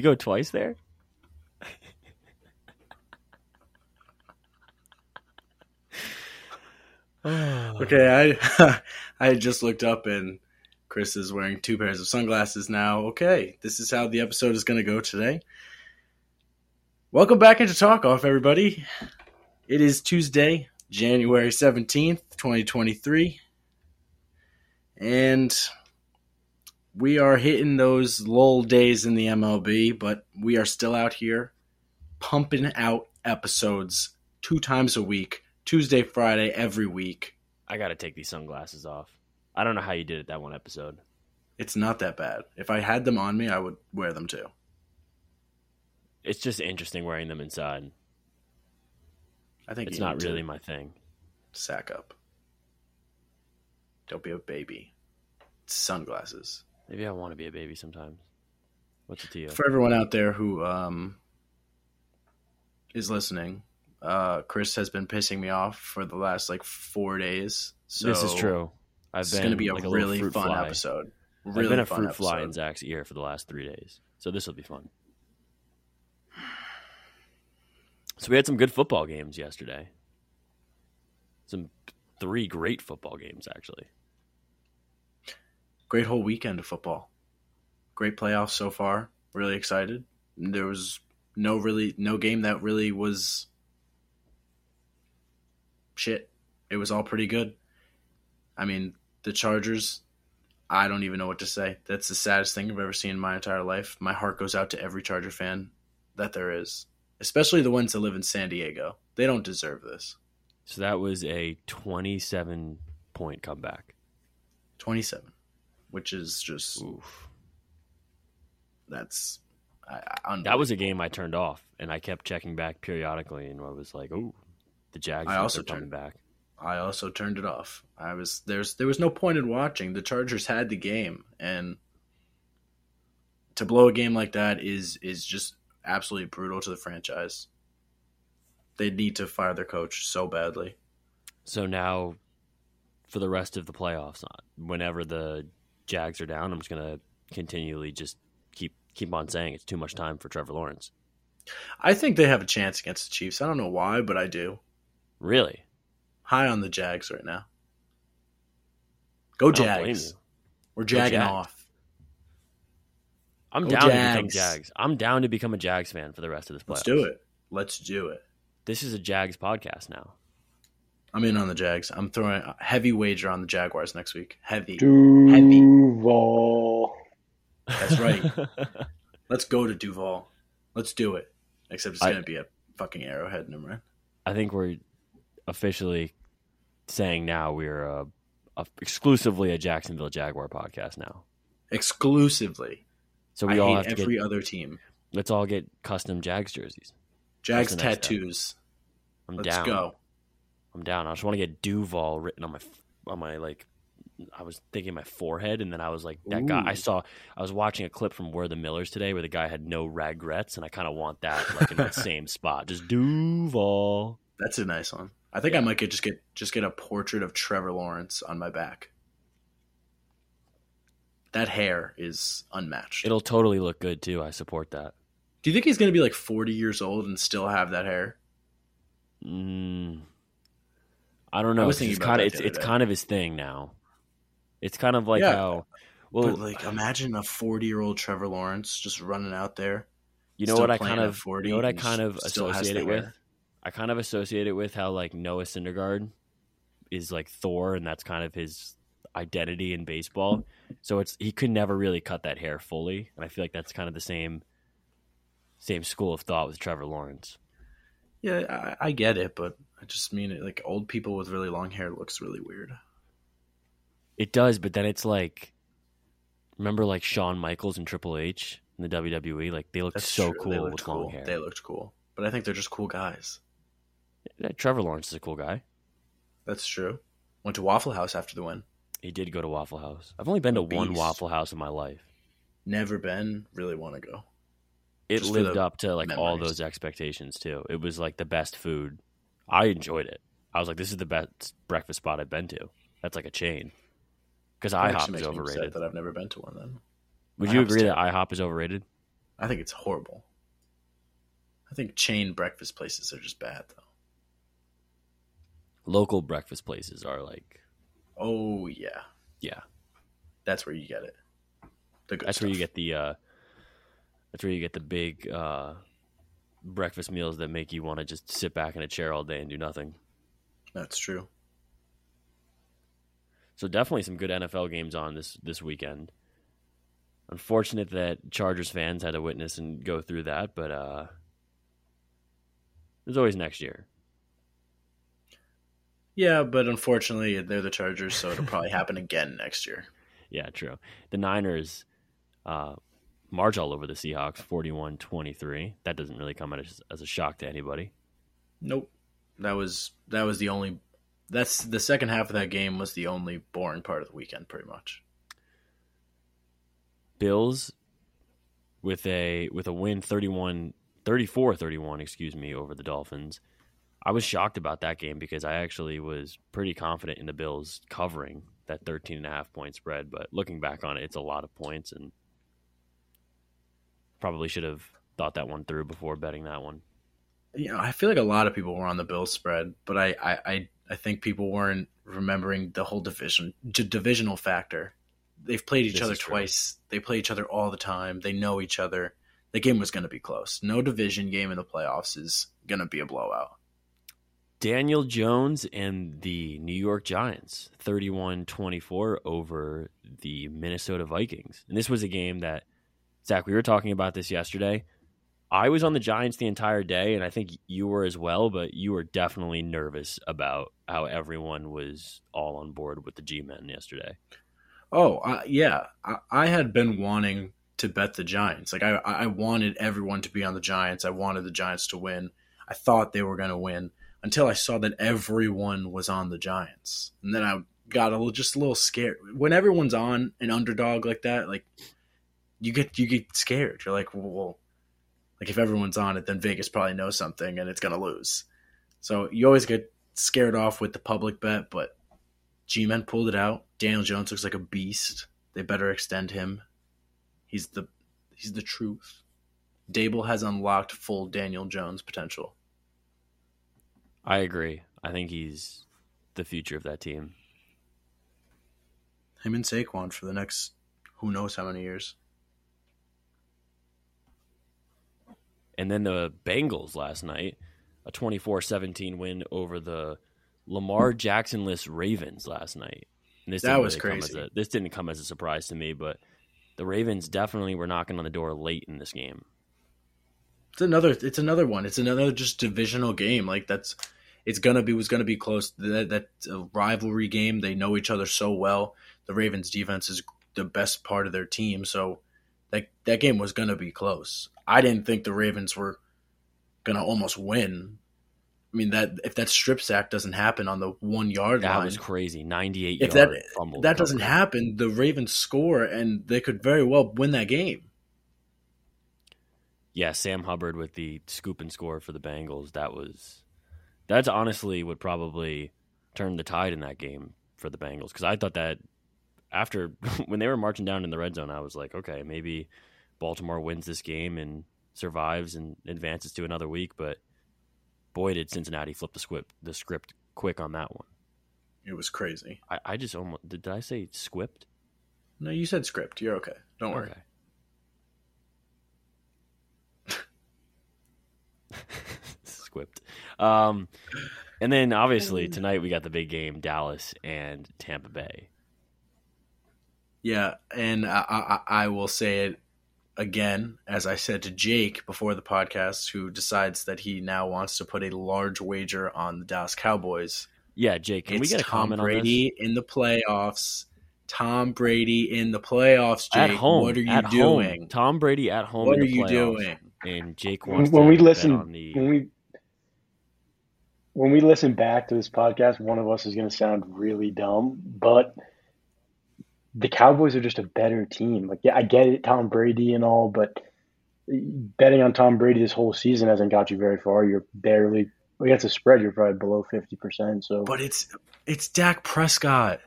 We go twice there? Okay, I I just looked up and Chris is wearing two pairs of sunglasses now. Okay, this is how the episode is going to go today. Welcome back into Talk Off, everybody. It is Tuesday, January 17th, 2023. And we are hitting those lull days in the MLB, but we are still out here pumping out episodes two times a week, Tuesday, Friday, every week. I got to take these sunglasses off. I don't know how you did it that one episode. It's not that bad. If I had them on me, I would wear them too. It's just interesting wearing them inside. I think It's not really my thing. sack up. Don't be a baby. It's sunglasses. Maybe I want to be a baby sometimes. What's it to you? For everyone out there who um, is listening, uh, Chris has been pissing me off for the last like four days. So this is true. I've It's been going to be a like really fun fly. episode. I've Really been a fruit fly in. Zach's ear for the last three days, so this will be fun. So we had some good football games yesterday. Some three great football games actually. Great whole weekend of football. Great playoffs so far. Really excited. There was no really no game that really was shit. It was all pretty good. I mean, the Chargers, I don't even know what to say. That's the saddest thing I've ever seen in my entire life. My heart goes out to every Charger fan that there is, especially the ones that live in San Diego. They don't deserve this. So that was a twenty-seven point comeback. 27, which is just Oof. that's I, I, That was a game I turned off, and I kept checking back periodically, and I was like, "Oh, the Jags I are also coming turned- back." I also turned it off. I was there's there was no point in watching. The Chargers had the game, and to blow a game like that is is just absolutely brutal to the franchise. They need to fire their coach so badly. So now, for the rest of the playoffs, whenever the Jags are down, I'm just gonna continually just keep keep on saying it's too much time for Trevor Lawrence. I think they have a chance against the Chiefs. I don't know why, but I do. Really? High on the Jags right now. Go I don't blame Jags. We're jagging Jags. off. I'm Go down to become Jags. Jags. I'm down to become a Jags fan for the rest of this playoffs. Let's do it. Let's do it. This is a Jags podcast now. I'm in on the Jags. I'm throwing a heavy wager on the Jaguars next week. Heavy. Duval. That's right. Let's go to Duval. Let's do it. Except it's I- gonna be a fucking arrowhead, never mind. I think we're officially saying now we're uh a, exclusively a Jacksonville Jaguar podcast now. Exclusively. So I we all hate have to every get other team. let's all get custom Jags jerseys. Jags the next step. tattoos. I'm Let's down. go. I'm down. I just want to get Duval written on my on my like. I was thinking my forehead, and then I was like, that guy. I saw. I was watching a clip from We're the Millers today, where the guy had no regrets, and I kind of want that like in that same spot. Just Duval. That's a nice one. I think I might get just get just get a portrait of Trevor Lawrence on my back. That hair is unmatched. It'll totally look good too. I support that. Do you think he's gonna be like 40 years old and still have that hair? Mm, I don't know. was It's kind of it's it's kind of his thing now. It's kind of like Yeah. how. Well, but like, imagine a 40 year old Trevor Lawrence just running out there. you know what I kind of 40 you know what I kind of associate it with. hair. I kind of associate it with how like Noah Syndergaard is like Thor, and that's kind of his identity in baseball. So it's he could never really cut that hair fully, and I feel like that's kind of the same same school of thought with Trevor Lawrence. Yeah, I, I get it, but I just mean it like old people with really long hair looks really weird. It does, but then it's like remember like Shawn Michaels and Triple H in the WWE, like they looked That's so true. cool They with looked long cool. hair. They looked cool, but I think they're just cool guys. Yeah, Trevor Lawrence is a cool guy. That's true. Went to Waffle House after the win. He did go to Waffle House. I've only been to one Waffle House in my life. Never been. Really want to go. It Just lived up to like all those expectations too. It was like the best food. I enjoyed it. I was like, this is the best breakfast spot I've been to. That's like a chain. Because IHOP is makes me upset overrated. That I've never been to one. Then Would you IHOP's agree that. IHOP is overrated? I think it's horrible. I think chain breakfast places are just bad though. Local breakfast places are like, Oh yeah, yeah, that's where you get it. The good that's where you get the uh, that's where you get the big uh, breakfast meals that make you want to just sit back in a chair all day and do nothing. That's true. So definitely some good NFL games on this this weekend. Unfortunate that Chargers fans had to witness and go through that, but uh, there's always next year. Yeah, but unfortunately, they're the Chargers, so it'll probably happen again next year. Yeah, true. The Niners uh, march all over the Seahawks 41 23. That doesn't really come as, as a shock to anybody. Nope. That was that was the only. That's the second half of that game was the only boring part of the weekend, pretty much. Bills with a with a win 31 34 31, excuse me, over the Dolphins. I was shocked about that game because I actually was pretty confident in the Bills covering that 13 and a half point spread, but looking back on it, it's a lot of points and probably should have thought that one through before betting that one. You know, I feel like a lot of people were on the Bills spread, but I I I, I think people weren't remembering the whole division d- divisional factor. They've played each This other is true. twice. They play each other all the time. They know each other. The game was going to be close. No division game in the playoffs is going to be a blowout. Daniel Jones and the New York Giants, 31 24 over the Minnesota Vikings. And this was a game that, Zach, we were talking about this yesterday. I was on the Giants the entire day, and I think you were as well, but you were definitely nervous about how everyone was all on board with the G Men yesterday. Oh, uh, yeah. I, I had been wanting to bet the Giants. Like I, I wanted everyone to be on the Giants. I wanted the Giants to win. I thought they were going to win until I saw that everyone was on the Giants, and then I got a little, just a little scared. When everyone's on an underdog like that, like you get you get scared. You're like, well, like if everyone's on it, then Vegas probably knows something and it's going to lose. So you always get scared off with the public bet, but G-Men pulled it out. Daniel Jones looks like a beast. They better extend him. He's the he's the truth. Daboll has unlocked full Daniel Jones potential. I agree. I think he's the future of that team. Him and Saquon for the next who knows how many years. And then the Bengals last night, a 24-17 win over the Lamar Jackson-less Ravens last night. And this That didn't was really come crazy. As a, this didn't come as a surprise to me, but the Ravens definitely were knocking on the door late in this game. It's another it's another one. It's another just divisional game. Like that's it's gonna be was gonna be close. That that's a uh, rivalry game. They know each other so well. The Ravens defense is the best part of their team, so that that game was gonna be close. I didn't think the Ravens were gonna almost win. I mean that if that strip sack doesn't happen on the one yard That line, that was crazy. 98 if that fumble. that doesn't happen, the Ravens score and they could very well win that game. Yeah, Sam Hubbard with the scoop and score for the Bengals. That was that's honestly what probably turned the tide in that game for the Bengals because I thought that after when they were marching down in the red zone, I was like, okay, maybe Baltimore wins this game and survives and advances to another week. But boy, did Cincinnati flip the script the script quick on that one. It was crazy. I, I just almost did, did I say squipped? No, you said script. You're okay. Don't worry. Okay. Squipped. Um, and then obviously tonight we got the big game, Dallas and Tampa Bay. Yeah, and I, I, I will say it again, as I said to Jake before the podcast, who decides that he now wants to put a large wager on the Dallas Cowboys. Yeah, Jake, can we it's get a Tom comment Brady in the playoffs. Tom Brady in the playoffs, Jake. At home. What are you at doing? Home. Tom Brady at home. What in are you playoffs. doing? And Jake wants when to we bet listen on the. when we when we listen back to this podcast, one of us is going to sound really dumb, but the Cowboys are just a better team. Like, yeah, I get it, Tom Brady and all, but betting on Tom Brady this whole season hasn't got you very far. You're barely against a spread. You're probably below fifty percent. So, But it's it's Dak Prescott.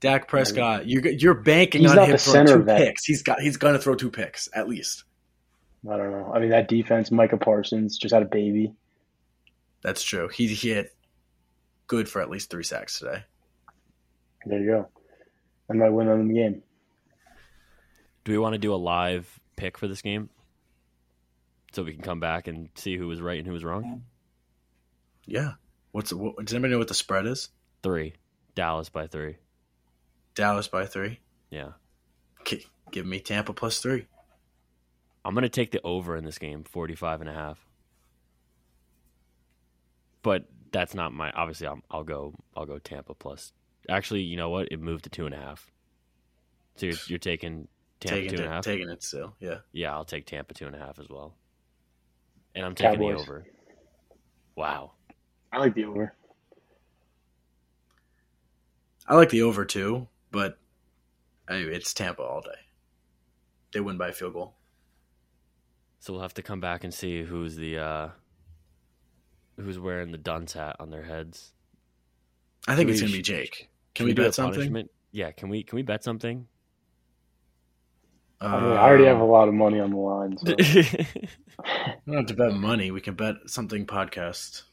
Dak Prescott. You're you're banking He's on not him the throwing center two that. picks. He's got he's gonna throw two picks at least. I don't know. I mean, that defense, Micah Parsons just had a baby. That's true. He he hit good for at least three sacks today. There you go. I might win them the game. Do we want to do a live pick for this game? So we can come back and see who was right and who was wrong? Yeah. What's what, does anybody know what the spread is? Three. Dallas by three. Dallas by three. Yeah. Okay, give me Tampa plus three. I'm going to take the over in this game, 45 and a half. But that's not my obviously I'll, I'll go I'll go Tampa plus. Actually, you know what? It moved to two and a half. So you're, you're taking Tampa taking two and it, a half. taking it still. Yeah. Yeah, I'll take Tampa two and a half as well. And I'm taking the over. Wow. I like the over. I like the over too, but anyway, it's Tampa all day. They win by a field goal. So we'll have to come back and see who's the uh who's wearing the dunce hat on their heads. I think Can it's we- gonna be Jake. Can, we, do a bet something? punishment? Yeah, can we can we bet something? I, mean, I already have a lot of money on the line. So. We don't have to bet money. We can bet something podcast.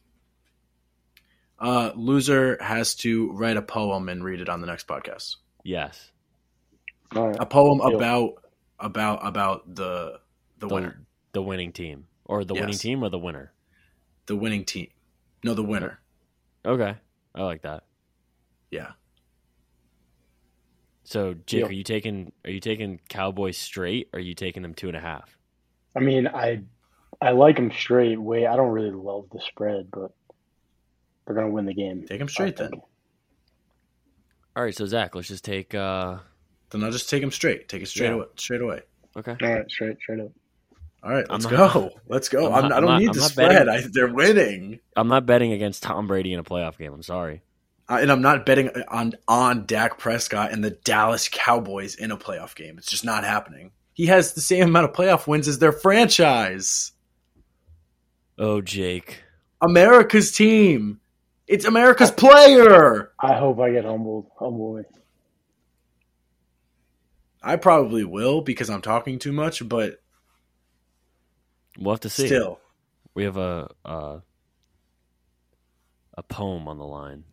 Uh, loser has to write a poem and read it on the next podcast. yes. All right. A poem Deal. about about about the the The, winner, the winning team. Or the winning team or the winner. the winning team. No, the winner. Okay. I like that. Yeah. So Jake, Deal. are you taking are you taking Cowboys straight or are you taking them two and a half? I mean, I I like them straight. Way I don't really love the spread, but they're gonna win the game. Take them straight then. All right, so Zach, let's just take uh Then I'll just take them straight. Take it straight Yeah. away. Straight away. okay. All right, straight straight up. All right, I'm let's not- go. Let's go. I'm I'm not- not, I I'm don't not- need I'm the spread. I, they're winning, I'm not betting against Tom Brady in a playoff game. I'm sorry. Uh, and I'm not betting on on Dak Prescott and the Dallas Cowboys in a playoff game. It's just not happening. He has the same amount of playoff wins as their franchise. Oh, Jake. America's team. It's America's player. I hope I get humbled. Humble me. I probably will because I'm talking too much, but We'll have to see. still, We have a uh, a poem on the line.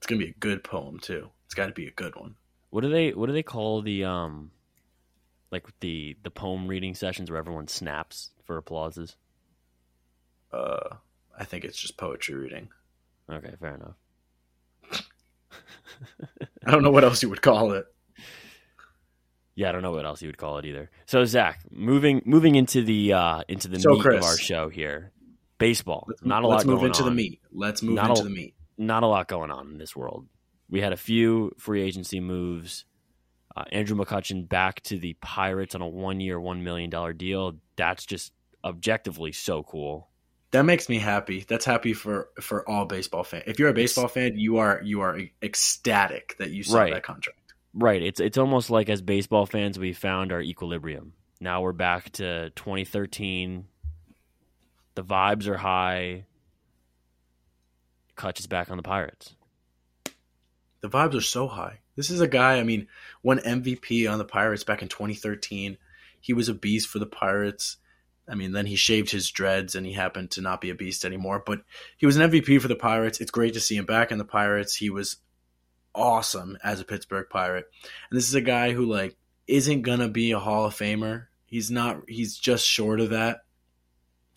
It's gonna be a good poem too. It's got to be a good one. What do they what do they call the um like the the poem reading sessions where everyone snaps for applauses? Uh, I think it's just poetry reading. Okay, fair enough. I don't know what else you would call it. Yeah, I don't know what else you would call it either. So Zach, moving moving into the uh into the So, meat Chris. of our show here. Baseball. Let's, not a let's lot Let's move into the on. meat. Let's move Not into a- the meat. Not a lot going on in this world. We had a few free agency moves. Uh, Andrew McCutchen back to the Pirates on a one year, one million dollar deal. That's just objectively so cool. That makes me happy. That's happy for for all baseball fans. If you're a baseball fan, you are you are ecstatic that you saw Right. that contract. Right. It's it's almost like as baseball fans we found our equilibrium. Now we're back to 2013. The vibes are high. Kutch is back on the Pirates. The vibes are so high. This is a guy. I mean, won MVP on the Pirates back in 2013. He was a beast for the Pirates. I mean, then he shaved his dreads and he happened to not be a beast anymore. But he was an MVP for the Pirates. It's great to see him back in the Pirates. He was awesome as a Pittsburgh Pirate. And this is a guy who like isn't gonna be a Hall of Famer. He's not. He's just short of that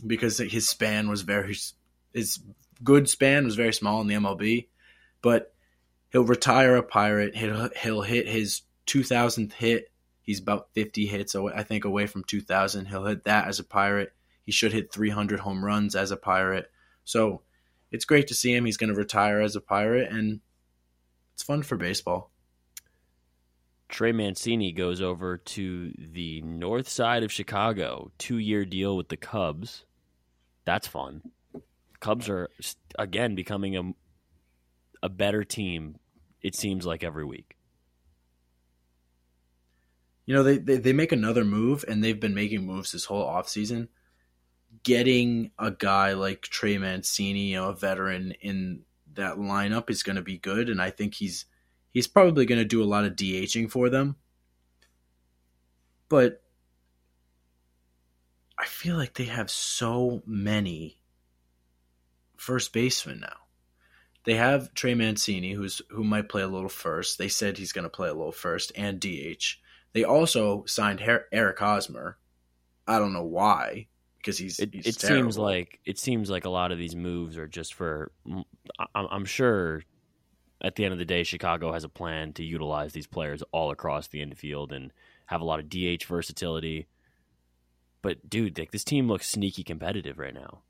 because his span was very his good span was very small in the MLB. But he'll retire a Pirate. He'll he'll hit his 2000th hit. He's about 50 hits away, I think, away from 2000. He'll hit that as a Pirate. He should hit 300 home runs as a Pirate. So it's great to see him. He's going to retire as a Pirate, and it's fun for baseball. Trey Mancini goes over to the north side of Chicago, two year deal with the Cubs. That's fun. Cubs are again becoming a a better team. It seems like every week. You know, they, they, they make another move, and they've been making moves this whole offseason. Getting a guy like Trey Mancini, you know, a veteran in that lineup is going to be good, and I think he's he's probably going to do a lot of DHing for them. But I feel like they have so many first baseman now. They have Trey Mancini, who's who might play a little first. They said he's going to play a little first and DH. They also signed Her- Eric Hosmer. I don't know why because he's. It, he's it seems like it seems like a lot of these moves are just for. I'm sure at the end of the day, Chicago has a plan to utilize these players all across the infield and have a lot of DH versatility. But dude, like, this team looks sneaky competitive right now.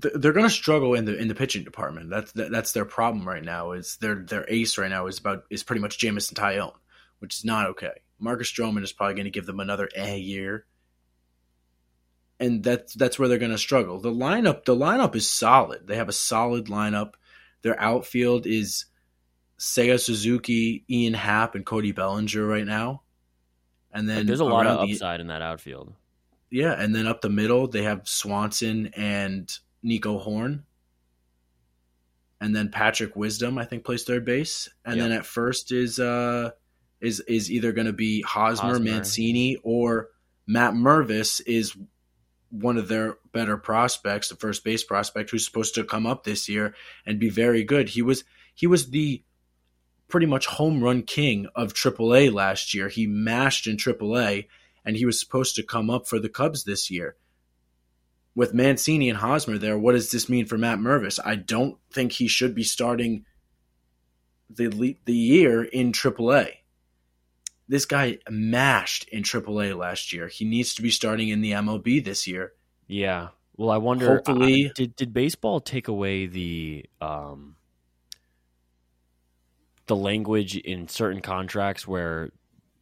Th- they're going to struggle in the in the pitching department. That's that's their problem right now. Is their their ace right now is about is pretty much Jameson Taillon, which is not okay. Marcus Stroman is probably going to give them another eh year, and that's that's where they're going to struggle. The lineup the lineup is solid. They have a solid lineup. Their outfield is Seiya Suzuki, Ian Happ, and Cody Bellinger right now. And then Like, there's a lot of around the- upside in that outfield. Yeah, and then up the middle they have Swanson and Nico Horn. And then Patrick Wisdom, I think, plays third base. And Yep. then at first is uh is is either gonna be Hosmer, Hosmer. Mancini, or Matt Mervis is one of their better prospects, the first base prospect who's supposed to come up this year and be very good. He was he was the pretty much home run king of AAA last year. He mashed in AAA and he was supposed to come up for the Cubs this year. With Mancini and Hosmer there, what does this mean for Matt Mervis? I don't think he should be starting the the year in AAA. This guy mashed in AAA last year. He needs to be starting in the MLB this year. Yeah. Well, I wonder. Hopefully- I- did did baseball take away the um the language in certain contracts where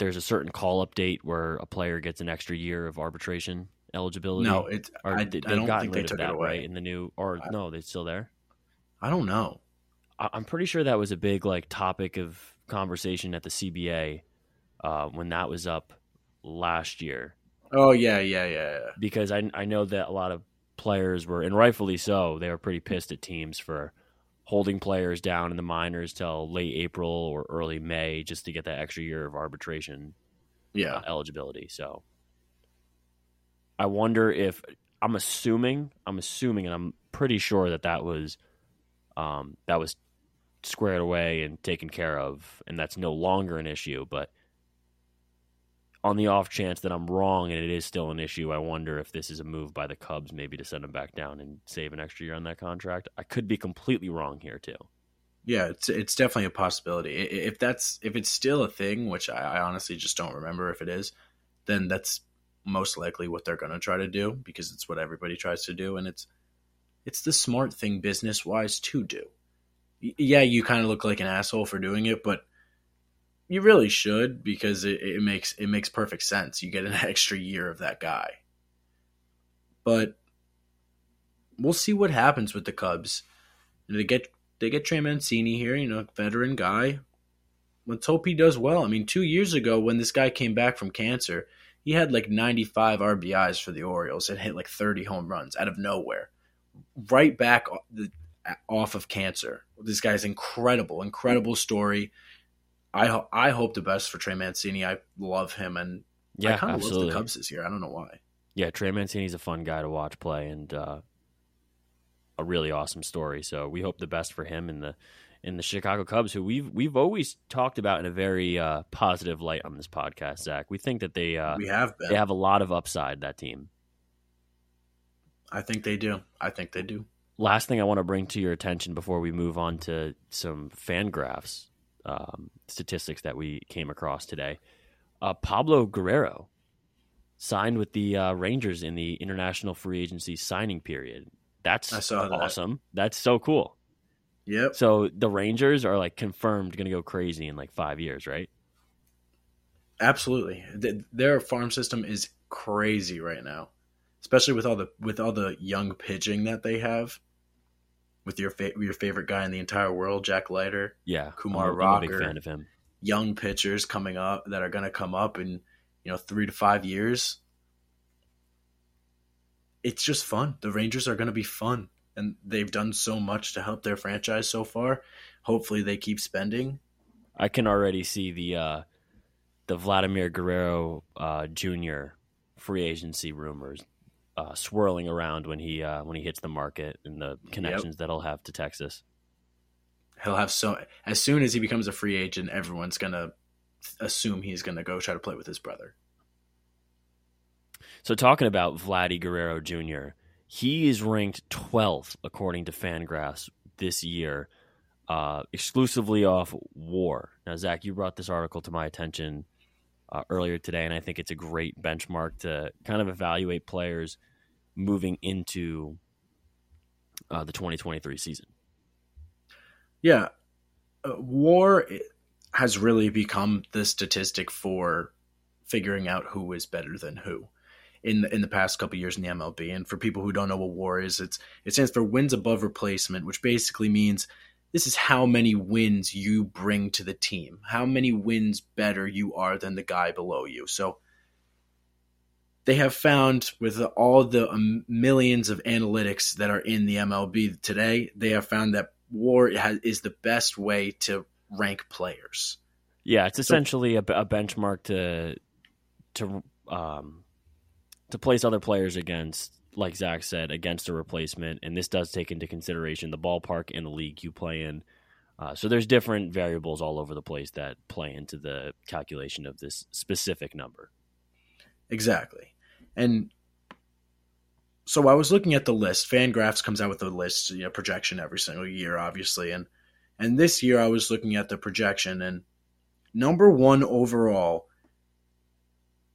there's a certain call up date where a player gets an extra year of arbitration eligibility? No, it. or I, they- I don't think they took that it away. right in the new. Or I- no, they're still there. I don't know. I- I'm pretty sure that was a big like topic of conversation at the CBA uh, when that was up last year. Oh yeah, yeah, yeah. yeah. because I I know that a lot of players were, and rightfully so, they were pretty pissed at teams for holding players down in the minors till late April or early May just to get that extra year of arbitration Yeah. uh, eligibility. So I wonder if I'm assuming I'm assuming and I'm pretty sure that that was um, that was squared away and taken care of, and that's no longer an issue. But on the off chance that I'm wrong and it is still an issue, I wonder if this is a move by the Cubs maybe to send him back down and save an extra year on that contract. I could be completely wrong here too. Yeah, it's it's definitely a possibility. If that's if it's still a thing, which I, I honestly just don't remember if it is, then that's most likely what they're going to try to do because it's what everybody tries to do, and it's it's the smart thing business wise to do. Yeah, you kind of look like an asshole for doing it, but you really should because it, it makes it makes perfect sense. You get an extra year of that guy, but we'll see what happens with the Cubs. They get they get Trey Mancini here, you know, veteran guy. Let's hope he does well. I mean, two years ago when this guy came back from cancer, he had like 95 RBIs for the Orioles and hit like 30 home runs out of nowhere, right back off of cancer. This guy's incredible, incredible story. I ho- I hope the best for Trey Mancini. I love him, and I Yeah, kind of love the Cubs this year. I don't know why. Yeah, Trey Mancini's a fun guy to watch play and uh, a really awesome story. So we hope the best for him in the in the Chicago Cubs, who we've we've always talked about in a very uh, positive light on this podcast. Zach, we think that they uh, we have been. they have a lot of upside. That team. I think they do. I think they do. Last thing I want to bring to your attention before we move on to some Fangraphs um, statistics that we came across today. Uh, Pablo Guerrero signed with the uh, Rangers in the international free agency signing period. That's I saw that. awesome. That's so cool. Yep. So the Rangers are like confirmed going to go crazy in like five years, right? Absolutely, Th- their farm system is crazy right now, especially with all the with all the young pitching that they have. With your fa- your favorite guy in the entire world, Jack Leiter, Yeah, Kumar I'm, a- I'm a big Rocker. fan of him. young pitchers coming up that are going to come up in you know three to five years. It's just fun. The Rangers are going to be fun, and they've done so much to help their franchise so far. Hopefully, they keep spending. I can already see the uh, the Vladimir Guerrero uh, Jr. free agency rumors uh, swirling around when he uh, when he hits the market and the connections yep. that he'll have to Texas. He'll have so as soon as he becomes a free agent, everyone's gonna assume he's gonna go try to play with his brother. So talking about Vladdy Guerrero Jr., he is ranked 12th according to Fangraphs this year, uh, exclusively off WAR. Now, Zach, you brought this article to my attention uh, earlier today, and I think it's a great benchmark to kind of evaluate players moving into uh, the 2023 season. Yeah, uh, WAR has really become the statistic for figuring out who is better than who in the, in the past couple years in the MLB. And for people who don't know what WAR is, it's it stands for wins above replacement, which basically means this is how many wins you bring to the team, how many wins better you are than the guy below you. So they have found with all the um, millions of analytics that are in the MLB today, they have found that WAR is the best way to rank players. Yeah, it's essentially so, a, a, benchmark to to um, to place other players against, like Zach said, against a replacement. And this does take into consideration the ballpark and the league you play in. Uh, so there's different variables all over the place that play into the calculation of this specific number. Exactly. And so I was looking at the list. Fangraphs comes out with a list, you know, projection every single year, obviously. And and this year I was looking at the projection and number one overall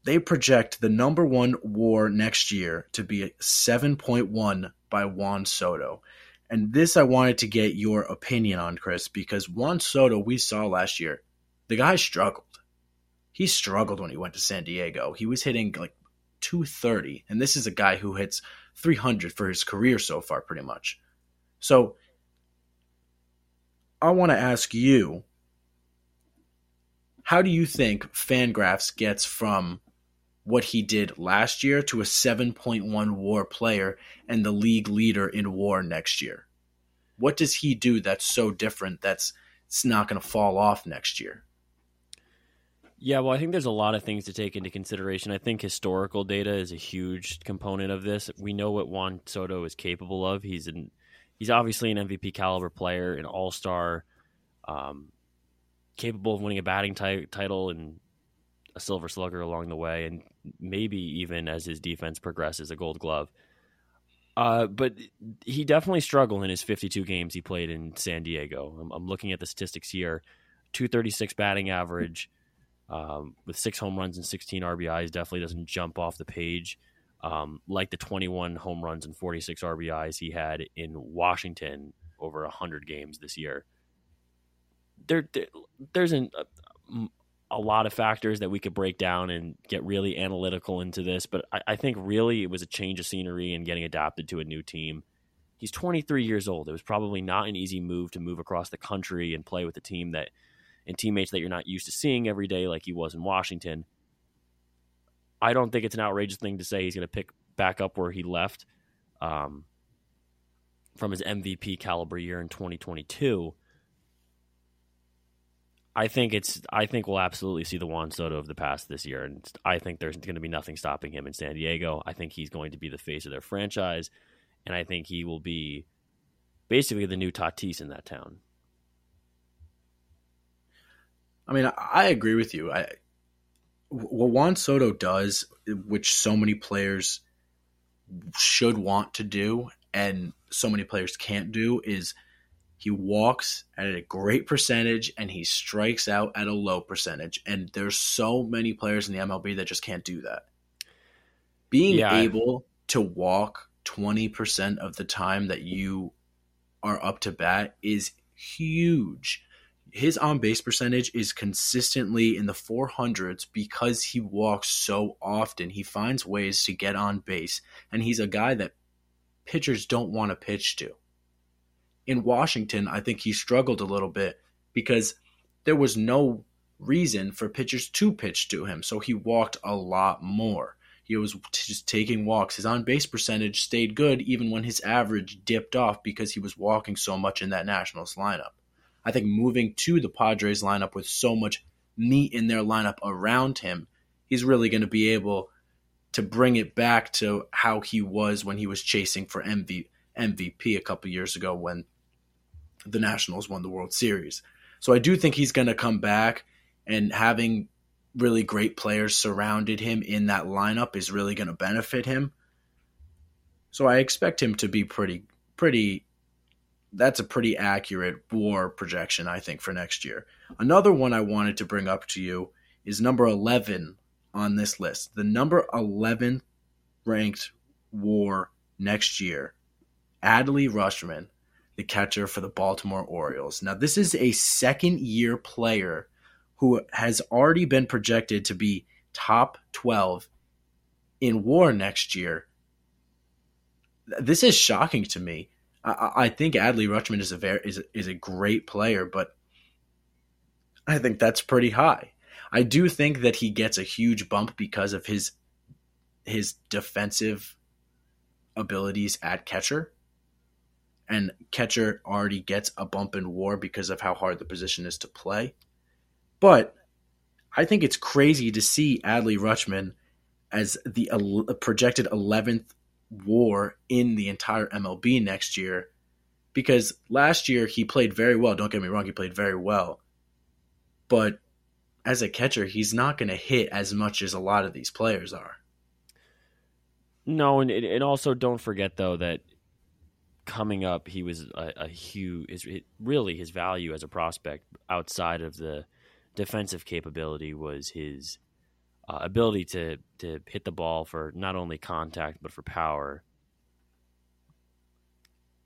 they project the number one war next year to be 7.1 by Juan Soto. And this I wanted to get your opinion on, Chris, because Juan Soto, we saw last year, the guy struggled. He struggled when he went to San Diego. He was hitting like 230, and this is a guy who hits 300 for his career so far, pretty much. So I want to ask you how do you think Fangraphs gets from what he did last year to a 7.1 war player and the league leader in war next year? What does he do that's so different that's it's not going to fall off next year? Yeah, well, I think there's a lot of things to take into consideration. I think historical data is a huge component of this. We know what Juan Soto is capable of. He's an he's obviously an MVP caliber player, an All Star, um, capable of winning a batting t- title and a Silver Slugger along the way, and maybe even as his defense progresses, a Gold Glove. Uh, but he definitely struggled in his 52 games he played in San Diego. I'm, I'm looking at the statistics here: 236 batting average, um, with six home runs and 16 RBIs. Definitely doesn't jump off the page. Um, like the 21 home runs and 46 RBIs he had in Washington over 100 games this year. There, there there's an, a lot of factors that we could break down and get really analytical into this, but I, I, think really it was a change of scenery and getting adapted to a new team. He's 23 years old. It was probably not an easy move to move across the country and play with a team that and teammates that you're not used to seeing every day, like he was in Washington. I don't think it's an outrageous thing to say he's going to pick back up where he left um, from his MVP caliber year in 2022. I think it's. I think we'll absolutely see the Juan Soto of the past this year, and I think there's going to be nothing stopping him in San Diego. I think he's going to be the face of their franchise, and I think he will be basically the new Tatis in that town. I mean, I agree with you. I what Juan Soto does, which so many players should want to do, and so many players can't do, is he walks at a great percentage and he strikes out at a low percentage. And there's so many players in the MLB that just can't do that. Being yeah. able to walk 20% of the time that you are up to bat is huge. His on base percentage is consistently in the 400s because he walks so often. He finds ways to get on base, and he's a guy that pitchers don't want to pitch to in Washington, I think he struggled a little bit because there was no reason for pitchers to pitch to him. So he walked a lot more. He was just taking walks. His on base percentage stayed good even when his average dipped off because he was walking so much in that Nationals lineup. I think moving to the Padres lineup with so much meat in their lineup around him, he's really going to be able to bring it back to how he was when he was chasing for MV, MVP a couple years ago when the Nationals won the World Series. So I do think he's going to come back and having really great players surrounded him in that lineup is really going to benefit him. So I expect him to be pretty pretty that's a pretty accurate war projection I think for next year. Another one I wanted to bring up to you is number 11 on this list. The number 11 ranked war next year. Adley Rutschman, the catcher for the Baltimore Orioles. Now this is a second year player who has already been projected to be top 12 in war next year. This is shocking to me. I, I think Adley Rutschman is a very is is a great player, but I think that's pretty high. I do think that he gets a huge bump because of his his defensive abilities at catcher. And catcher already gets a bump in war because of how hard the position is to play. But I think it's crazy to see Adley Rutschman as the projected 11th war in the entire MLB next year because last year he played very well. Don't get me wrong, he played very well. But as a catcher, he's not going to hit as much as a lot of these players are. No, and and also don't forget though that coming up, he was a, a huge, his, really his value as a prospect outside of the defensive capability was his uh, ability to to hit the ball for not only contact but for power.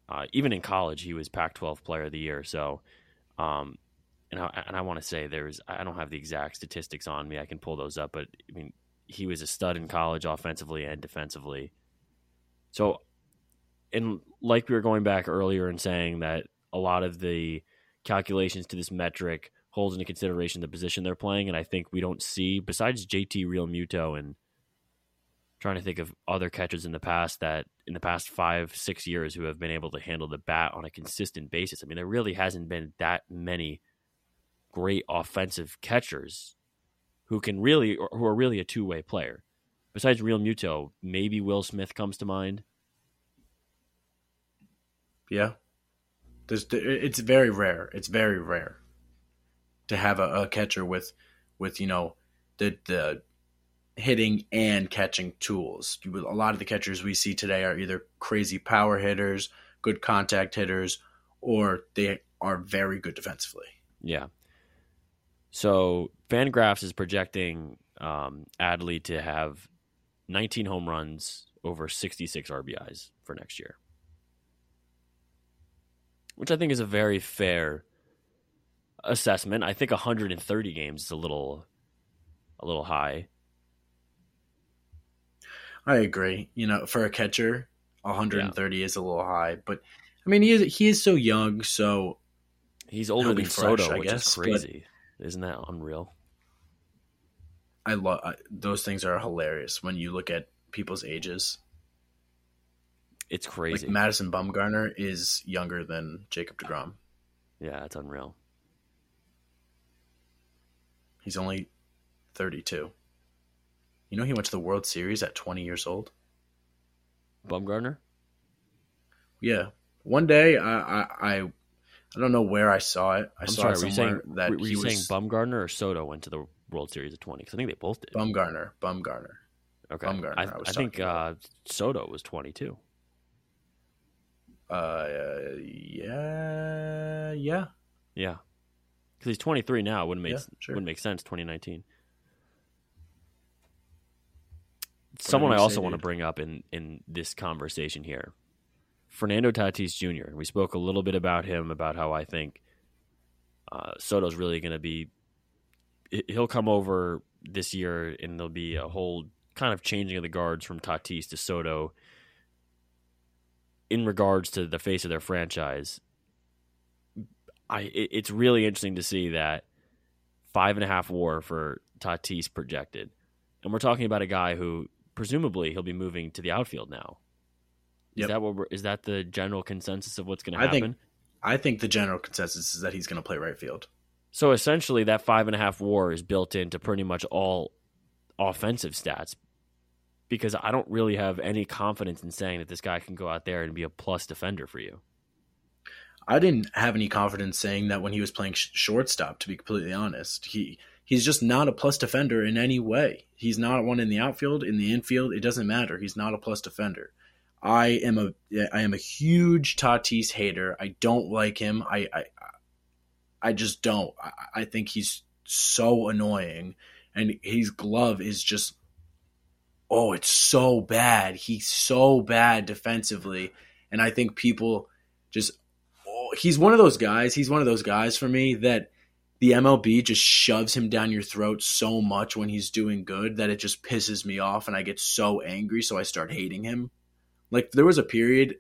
Uh, even in college, he was Pac-12 Player of the Year. So, um, and I, and I want to say there's I don't have the exact statistics on me. I can pull those up, but I mean he was a stud in college, offensively and defensively. So, and like we were going back earlier and saying that a lot of the calculations to this metric holds into consideration the position they're playing. And I think we don't see, besides JT Realmuto and trying to think of other catchers in the past that in the past five, six years who have been able to handle the bat on a consistent basis. I mean, there really hasn't been that many great offensive catchers who can really, who are really a two way player. Besides Realmuto, maybe Will Smith comes to mind. Yeah. There's, it's very rare. It's very rare to have a, a catcher with with you know the the hitting and catching tools. A lot of the catchers we see today are either crazy power hitters, good contact hitters, or they are very good defensively. Yeah. So Fangraphs is projecting um, Adley to have 19 home runs over 66 RBIs for next year, which I think is a very fair assessment. I think 130 games is a little a little high. I agree. You know, for a catcher, 130 yeah. is a little high, but I mean, he is he is so young, so he's older than fresh, Soto, I which guess, is crazy. Isn't that unreal? I love those things are hilarious when you look at people's ages. It's crazy. Like Madison Bumgarner is younger than Jacob DeGrom. Yeah, it's unreal. He's only 32. You know he went to the World Series at 20 years old? Bumgarner? Yeah. One day I I I, I don't know where I saw it. I I'm saw sorry, it were you somewhere saying, that were he you was saying Bumgarner or Soto went to the World Series at 20? Because I think they both did. Bumgarner. Bumgarner. Okay. Bumgarner. I, I I think uh, Soto was 22. Uh, yeah, yeah. Yeah. Because he's 23 now. Wouldn't make Yeah, sure. wouldn't make sense. 2019. Someone I also say, want to bring up in in this conversation here, Fernando Tatis Jr. We spoke a little bit about him about how I think uh, Soto's really going to be. He'll come over this year, and there'll be a whole kind of changing of the guards from Tatis to Soto in regards to the face of their franchise. I it, it's really interesting to see that five and a half WAR for Tatis projected, and we're talking about a guy who presumably he'll be moving to the outfield now. Is Yep. that what we're, is that the general consensus of what's going to I happen? think I think the general consensus is that he's going to play right field. So essentially, that five and a half WAR is built into pretty much all offensive stats because I don't really have any confidence in saying that this guy can go out there and be a plus defender for you. I didn't have any confidence saying that when he was playing sh- shortstop. To be completely honest, he he's just not a plus defender in any way. He's not one in the outfield, in the infield. It doesn't matter. He's not a plus defender. I am a I am a huge Tatis hater. I don't like him. I I, I just don't. I, I think he's so annoying, and his glove is just oh, it's so bad. He's so bad defensively, and I think people just oh, he's one of those guys. He's one of those guys for me that the MLB just shoves him down your throat so much when he's doing good that it just pisses me off and I get so angry so I start hating him. Like there was a period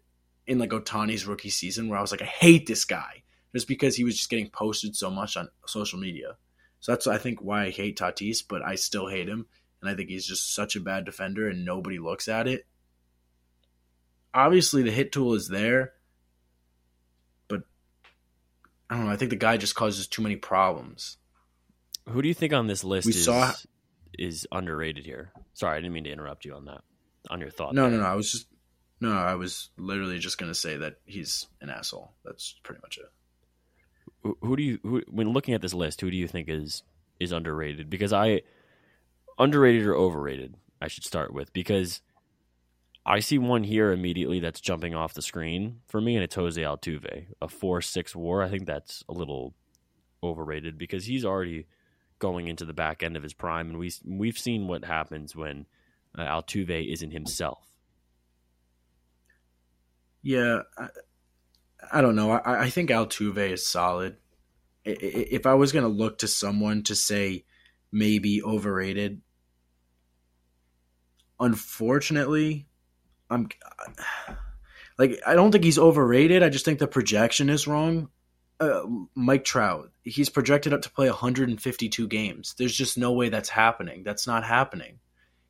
in like Ohtani's rookie season where I was like I hate this guy just because he was just getting posted so much on social media. So that's I think why I hate Tatis, but I still hate him and I think he's just such a bad defender and nobody looks at it. Obviously the hit tool is there, but I don't know. I think the guy just causes too many problems. Who do you think on this list We is, saw- is underrated here? Sorry, I didn't mean to interrupt you on that. On your thought. No, there. no, no. I was just no. I was literally just gonna say that he's an asshole. That's pretty much it. Who, who do you who, when looking at this list? Who do you think is is underrated? Because I underrated or overrated. I should start with because I see one here immediately that's jumping off the screen for me, and it's Jose Altuve, a four six WAR. I think that's a little overrated because he's already going into the back end of his prime, and we we've seen what happens when uh, Altuve isn't himself. Yeah, I, I don't know. I, I think Altuve is solid. If I was gonna look to someone to say maybe overrated, unfortunately, I'm like I don't think he's overrated. I just think the projection is wrong. Uh, Mike Trout, he's projected up to play 152 games. There's just no way that's happening. That's not happening.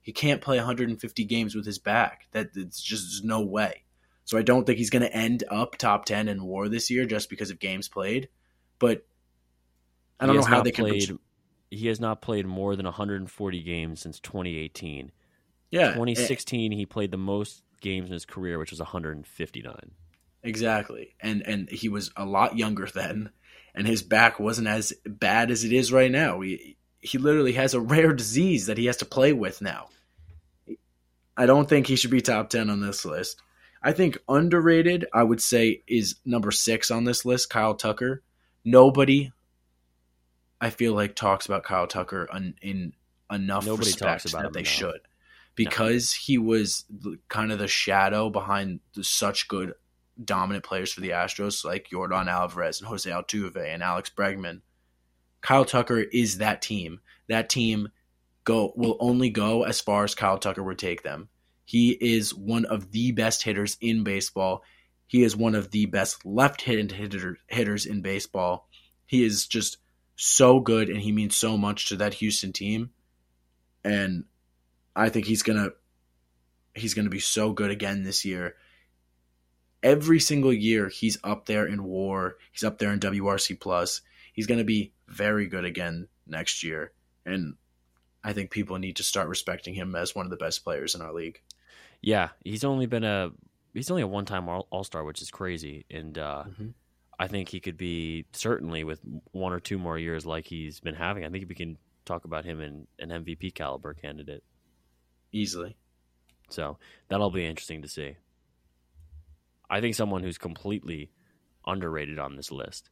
He can't play 150 games with his back. That it's just no way. So I don't think he's going to end up top 10 in WAR this year just because of games played. But I don't know how they can. played. He has not played more than 140 games since 2018. Yeah, eh. 2016, he played the most games in his career, which was 159. Exactly. And and he was a lot younger then and his back wasn't as bad as it is right now. He he literally has a rare disease that he has to play with now. I don't think he should be top 10 on this list. I think underrated, I would say is number 6 on this list, Kyle Tucker. Nobody I feel like talks about Kyle Tucker in, in enough Nobody respect talks about that they enough. should because he was kind of the shadow behind such good dominant players for the Astros like Yordan Alvarez and Jose Altuve and Alex Bregman. Kyle Tucker is that team. That team go will only go as far as Kyle Tucker would take them. He is one of the best hitters in baseball. He is one of the best left-handed hitter, hitters in baseball. He is just so good and he means so much to that Houston team. And I think he's gonna he's gonna be so good again this year. Every single year he's up there in war. He's up there in WRC plus. He's gonna be very good again next year. And I think people need to start respecting him as one of the best players in our league. Yeah, he's only been a he's only a one time All Star, which is crazy, and uh, Mhm. I think he could be certainly with one or two more years like he's been having. I think we can talk about him in an MVP caliber candidate. Easily. So that'll be interesting to see. I think someone who's completely underrated on this list.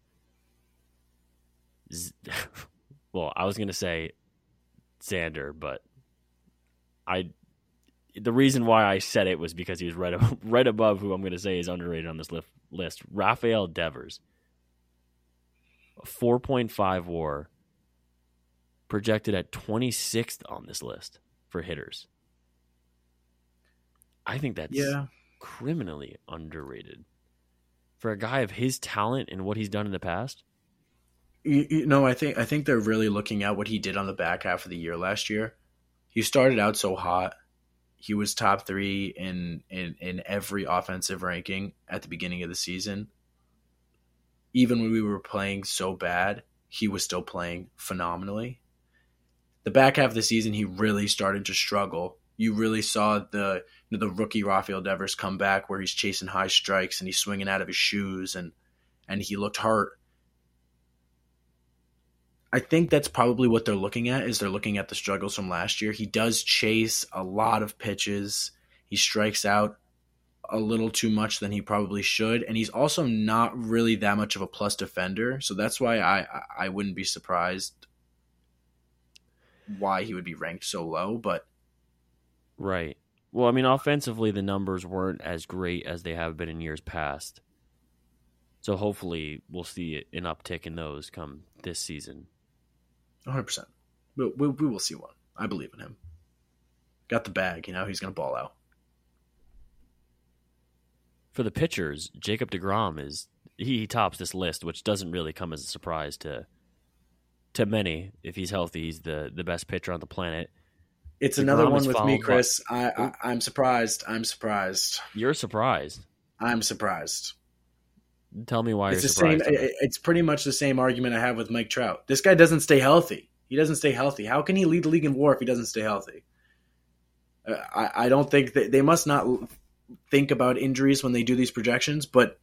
Z- well, I was going to say Xander, but I the reason why I said it was because he was right ab- right above who I'm going to say is underrated on this. List Rafael Devers, 4.5 WAR, projected at 26th on this list for hitters. I think that's Yeah. criminally underrated for a guy of his talent and what he's done in the past. You, you know, I think I think they're really looking at what he did on the back half of the year last year. He started out so hot. He was top three in, in, in every offensive ranking at the beginning of the season. Even when we were playing so bad, he was still playing phenomenally. The back half of the season, he really started to struggle. You really saw the you know, the rookie Rafael Devers come back where he's chasing high strikes and he's swinging out of his shoes and and he looked hurt. I think that's probably what they're looking at is they're looking at the struggles from last year. He does chase a lot of pitches. He strikes out a little too much than he probably should, and he's also not really that much of a plus defender. So that's why I I wouldn't be surprised why he would be ranked so low. But right, well, I mean, offensively, the numbers weren't as great as they have been in years past. So hopefully, we'll see an uptick in those come this season. 100. percent we, we, we will see one. I believe in him. Got the bag, you know. He's gonna ball out. For the pitchers, Jacob Degrom is he tops this list, which doesn't really come as a surprise to to many. If he's healthy, he's the the best pitcher on the planet. It's DeGrom another one with me, Chris. I, I I'm surprised. I'm surprised. You're surprised. I'm surprised. Tell me why it's you're surprised. Same, it's pretty much the same argument I have with Mike Trout. This guy doesn't stay healthy. He doesn't stay healthy. How can he lead the league in WAR if he doesn't stay healthy? Uh, I, I don't think that they must not think about injuries when they do these projections, but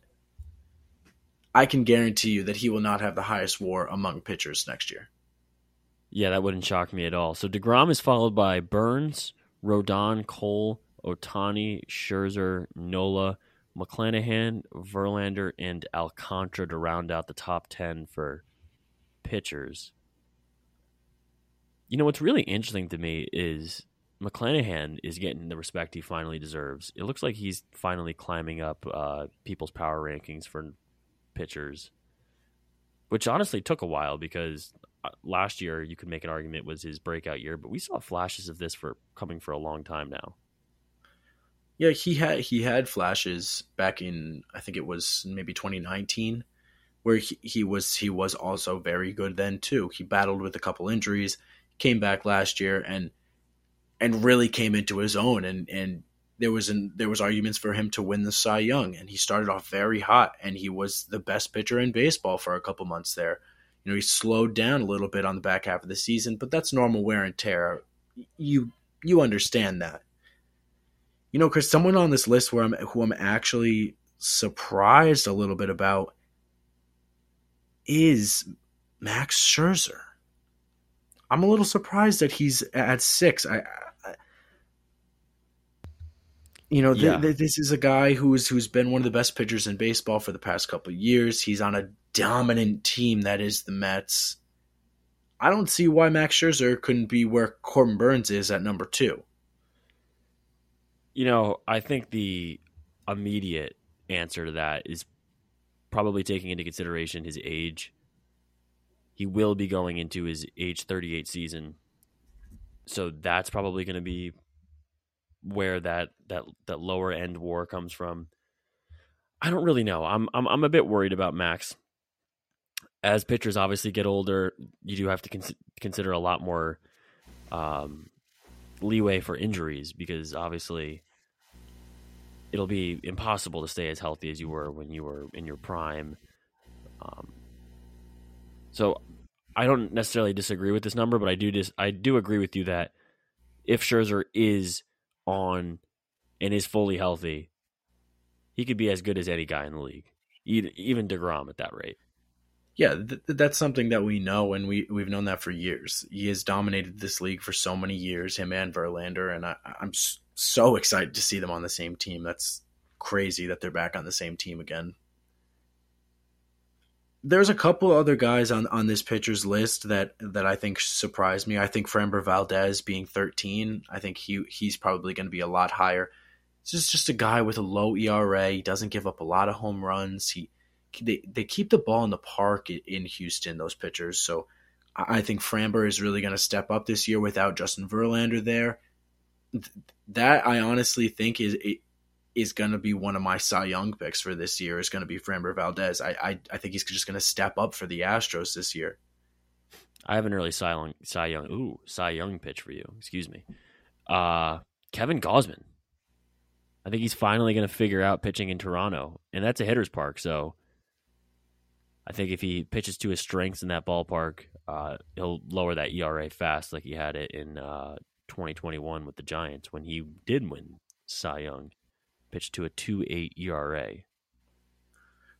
I can guarantee you that he will not have the highest WAR among pitchers next year. Yeah, that wouldn't shock me at all. So Degrom is followed by Burnes, Rodon, Cole, Ohtani, Scherzer, Nola, McClanahan, Verlander, and Alcantara to round out the top 10 for pitchers. You know, what's really interesting to me is McClanahan is getting the respect he finally deserves. It looks like he's finally climbing up uh, people's power rankings for pitchers, which honestly took a while because Uh, last year you could make an argument was his breakout year, but we saw flashes of this for coming for a long time now. Yeah, he had he had flashes back in I think it was maybe 2019 where he, he was he was also very good then too. He battled with a couple injuries, came back last year and and really came into his own and and there was an, there was arguments for him to win the Cy Young and he started off very hot and he was the best pitcher in baseball for a couple months there. You know, he slowed down a little bit on the back half of the season, but that's normal wear and tear. You you understand that. You know, Chris, someone on this list where I'm who I'm actually surprised a little bit about is Max Scherzer. I'm a little surprised that he's at six. I you know, yeah. th- th- this is a guy who's who's been one of the best pitchers in baseball for the past couple of years. He's on a dominant team that is the Mets. I don't see why Max Scherzer couldn't be where Corbin Burnes is at number two. You know, I think the immediate answer to that is probably taking into consideration his age he will be going into his age 38 season. So that's probably going to be where that that that lower end war comes from. I don't really know. I'm I'm I'm a bit worried about Max. As pitchers obviously get older, you do have to con- consider a lot more um, leeway for injuries because obviously it'll be impossible to stay as healthy as you were when you were in your prime. Um, so I don't necessarily disagree with this number, but I do dis- I do agree with you that if Scherzer is on and is fully healthy, he could be as good as any guy in the league, even Degrom at that rate. Yeah, th- that's something that we know, and we we've known that for years. He has dominated this league for so many years, him and Verlander, and I, I'm so excited to see them on the same team. That's crazy that they're back on the same team again there's a couple other guys on, on this pitchers list that, that I think surprised me. I think Framber Valdez being 13, I think he he's probably going to be a lot higher. This is just a guy with a low ERA. He doesn't give up a lot of home runs. He they they keep the ball in the park in Houston. Those pitchers, so I think Framber is really going to step up this year without Justin Verlander there. That I honestly think is is going to be one of my Cy Young picks for this year. Is going to be Framber Valdez. I, I I think he's just going to step up for the Astros this year. I have an early Cy Young, Cy Young, ooh, Cy Young pitch for you. Excuse me, uh, Kevin Gausman. I think he's finally going to figure out pitching in Toronto, and that's a hitter's park. So I think if he pitches to his strengths in that ballpark, uh, he'll lower that ERA fast, like he had it in uh, 2021 with the Giants when he did win Cy Young. Pitched to a 2.8 ERA.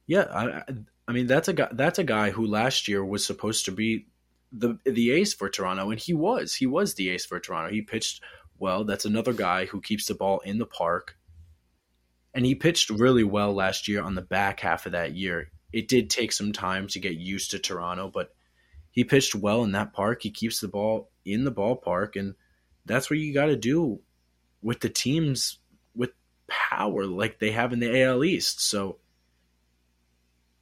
Yeah, I, I mean that's a guy. That's a guy who last year was supposed to be the the ace for Toronto, and he was. He was the ace for Toronto. He pitched well. That's another guy who keeps the ball in the park, and he pitched really well last year on the back half of that year. It did take some time to get used to Toronto, but he pitched well in that park. He keeps the ball in the ballpark, and that's what you got to do with the teams power like they have in the AL East. So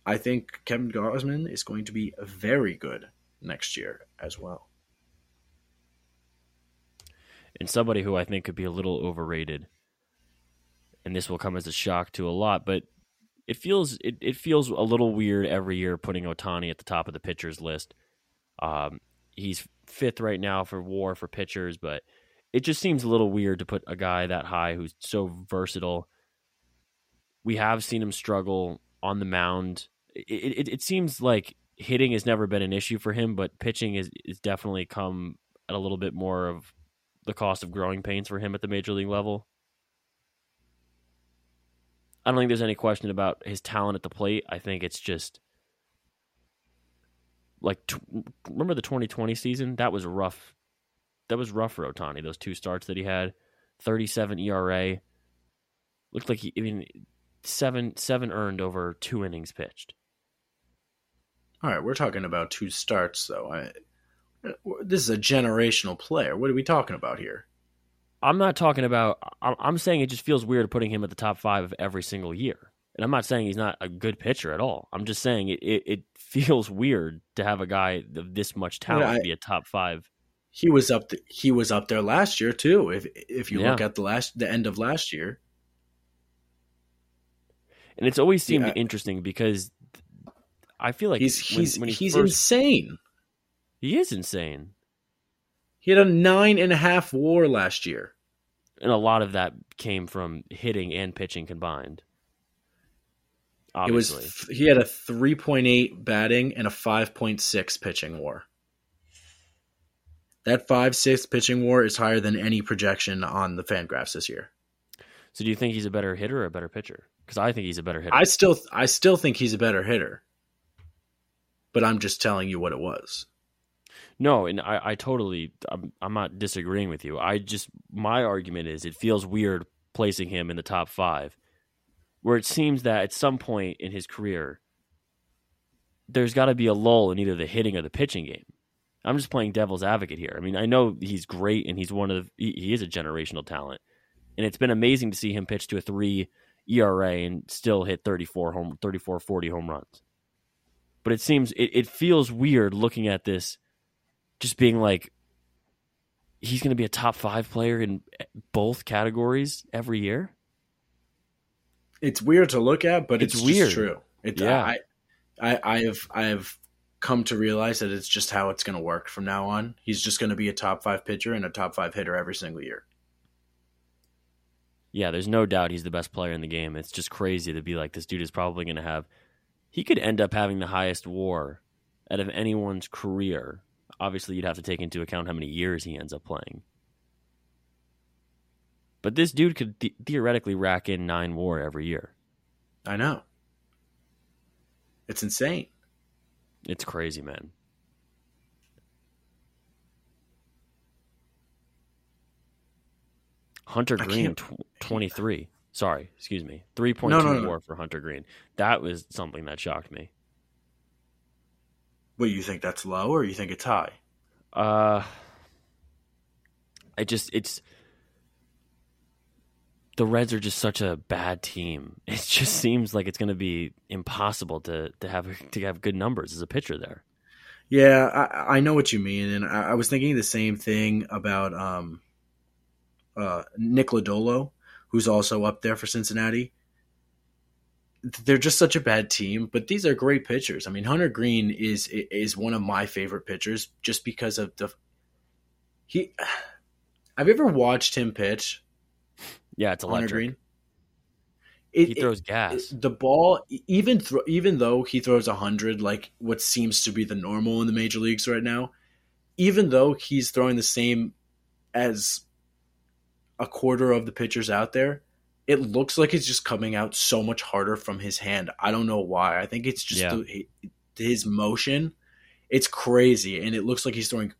I think Kevin Gausman is going to be very good next year as well. And somebody who I think could be a little overrated, and this will come as a shock to a lot, but it feels it, it feels a little weird every year putting Ohtani at the top of the pitchers list. Um, he's fifth right now for WAR for pitchers, but it just seems a little weird to put a guy that high who's so versatile. We have seen him struggle on the mound. It, it, it seems like hitting has never been an issue for him, but pitching is, is definitely come at a little bit more of the cost of growing pains for him at the major league level. I don't think there's any question about his talent at the plate. I think it's just like t- remember the 2020 season? That was rough. That was rough for Ohtani. Those two starts that he had, 37 ERA. Looked like he. I mean, seven seven earned over two innings pitched. All right, we're talking about two starts, though. I, this is a generational player. What are we talking about here? I'm not talking about. I'm saying it just feels weird putting him at the top five of every single year. And I'm not saying he's not a good pitcher at all. I'm just saying it, it, it feels weird to have a guy of this much talent I, be a top five. He was up. The, he was up there last year too. If if you yeah. look at the last the end of last year, and it's always seemed yeah. interesting because I feel like he's when, he's when he he's first, insane. He is insane. He had a nine and a half WAR last year, and a lot of that came from hitting and pitching combined. Obviously. It was he had a three point eight batting and a five point six pitching WAR. That five six pitching WAR is higher than any projection on the Fangraphs this year. So, do you think he's a better hitter or a better pitcher? Because I think he's a better hitter. I still, I still think he's a better hitter but I'm just telling you what it was. No, and I, I totally, I'm, I'm not disagreeing with you. I just, my argument is it feels weird placing him in the top five, where it seems that at some point in his career, there's got to be a lull in either the hitting or the pitching game. I'm just playing devil's advocate here. I mean, I know he's great and he's one of the, he, he is a generational talent, and it's been amazing to see him pitch to a three ERA and still hit 34 home, 34, 40 home runs but it seems it, it feels weird looking at this, just being like, he's going to be a top five player in both categories every year. It's weird to look at, but it's, it's weird. true. It, yeah, I, I, I have, I have come to realize that it's just how it's going to work from now on. He's just going to be a top five pitcher and a top five hitter every single year. Yeah, there's no doubt he's the best player in the game. It's just crazy to be like, this dude is probably going to have he could end up having the highest WAR out of anyone's career. Obviously, you'd have to take into account how many years he ends up playing. But this dude could th- theoretically rack in nine WAR every year. I know. It's insane. It's crazy, man. Hunter Greene, tw- 23. Sorry, excuse me. 3.2 no, no, no. for Hunter Greene. That was something that shocked me. What, you think that's low or you think it's high? Uh I just it's the Reds are just such a bad team. It just seems like it's going to be impossible to to have to have good numbers as a pitcher there. Yeah, I, I know what you mean, and I, I, was thinking the same thing about um, uh, Nick Lodolo who's also up there for Cincinnati. They're just such a bad team, but these are great pitchers. I mean, Hunter Greene is is one of my favorite pitchers just because of the he. Have you ever watched him pitch? Yeah, it's electric. Hunter Greene. it, he throws it- gas. it- the ball, even thro- even though he throws hundred, like what seems to be the normal in the major leagues right now, even though he's throwing the same as a quarter of the pitchers out there, it looks like it's just coming out so much harder from his hand. I don't know why. I think it's just Yeah. the, his motion. It's crazy, and it looks like he's throwing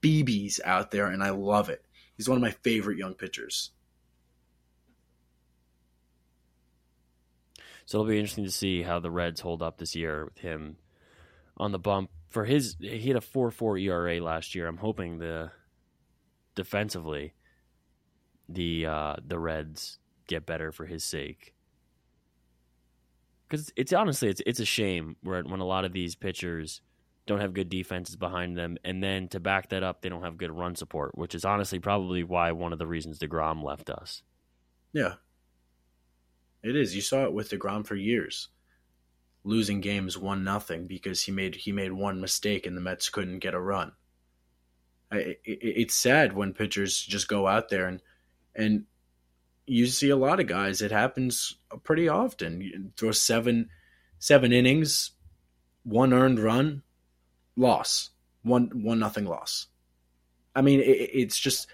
BBs out there, and I love it. He's one of my favorite young pitchers. So it'll be interesting to see how the Reds hold up this year with him on the bump. For his, he had a four four ERA last year. I'm hoping the defensively, the uh, the Reds get better for his sake. Because it's honestly it's it's a shame where when a lot of these pitchers don't have good defenses behind them, and then to back that up, they don't have good run support, which is honestly probably why one of the reasons Degrom left us. Yeah. It is. You saw it with DeGrom for years. Losing games one nothing because he made he made one mistake and the Mets couldn't get a run. I, it, it's sad when pitchers just go out there and and you see a lot of guys. It happens pretty often. You throw seven seven innings, one earned run, loss, one one nothing loss. I mean, it, it's just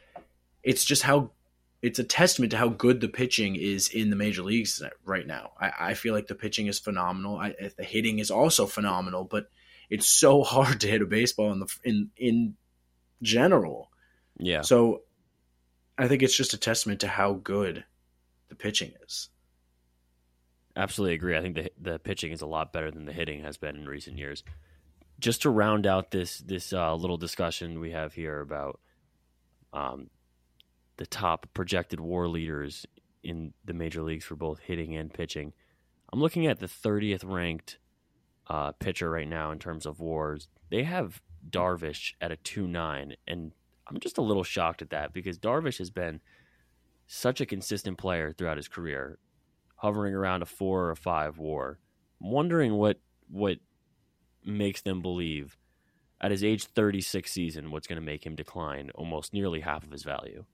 it's just how it's a testament to how good the pitching is in the major leagues right now. I, I feel like the pitching is phenomenal. I, the hitting is also phenomenal, but it's so hard to hit a baseball in the in in general. Yeah. So I think it's just a testament to how good the pitching is. Absolutely agree. I think the the pitching is a lot better than the hitting has been in recent years. Just to round out this this uh, little discussion we have here about um, the top projected WAR leaders in the major leagues for both hitting and pitching, I'm looking at the 30th ranked uh, pitcher right now in terms of WARs. They have Darvish at a two nine, and I'm just a little shocked at that because Darvish has been such a consistent player throughout his career hovering around a four or a five war. I'm wondering what what makes them believe at his age 36 season what's going to make him decline almost nearly half of his value.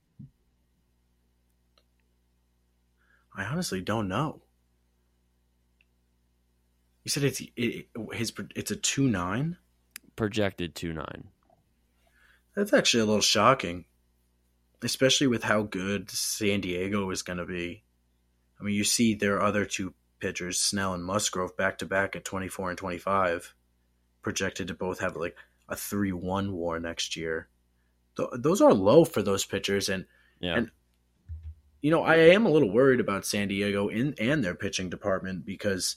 I honestly don't know. You said it's it, his it's a two nine. Projected two nine. That's actually a little shocking, especially with how good San Diego is going to be. I mean, you see their other two pitchers, Snell and Musgrove, back to back at 24 and 25, projected to both have like a 3 1 war next year. Th- those are low for those pitchers. And, Yeah. and, you know, I am a little worried about San Diego in, and their pitching department because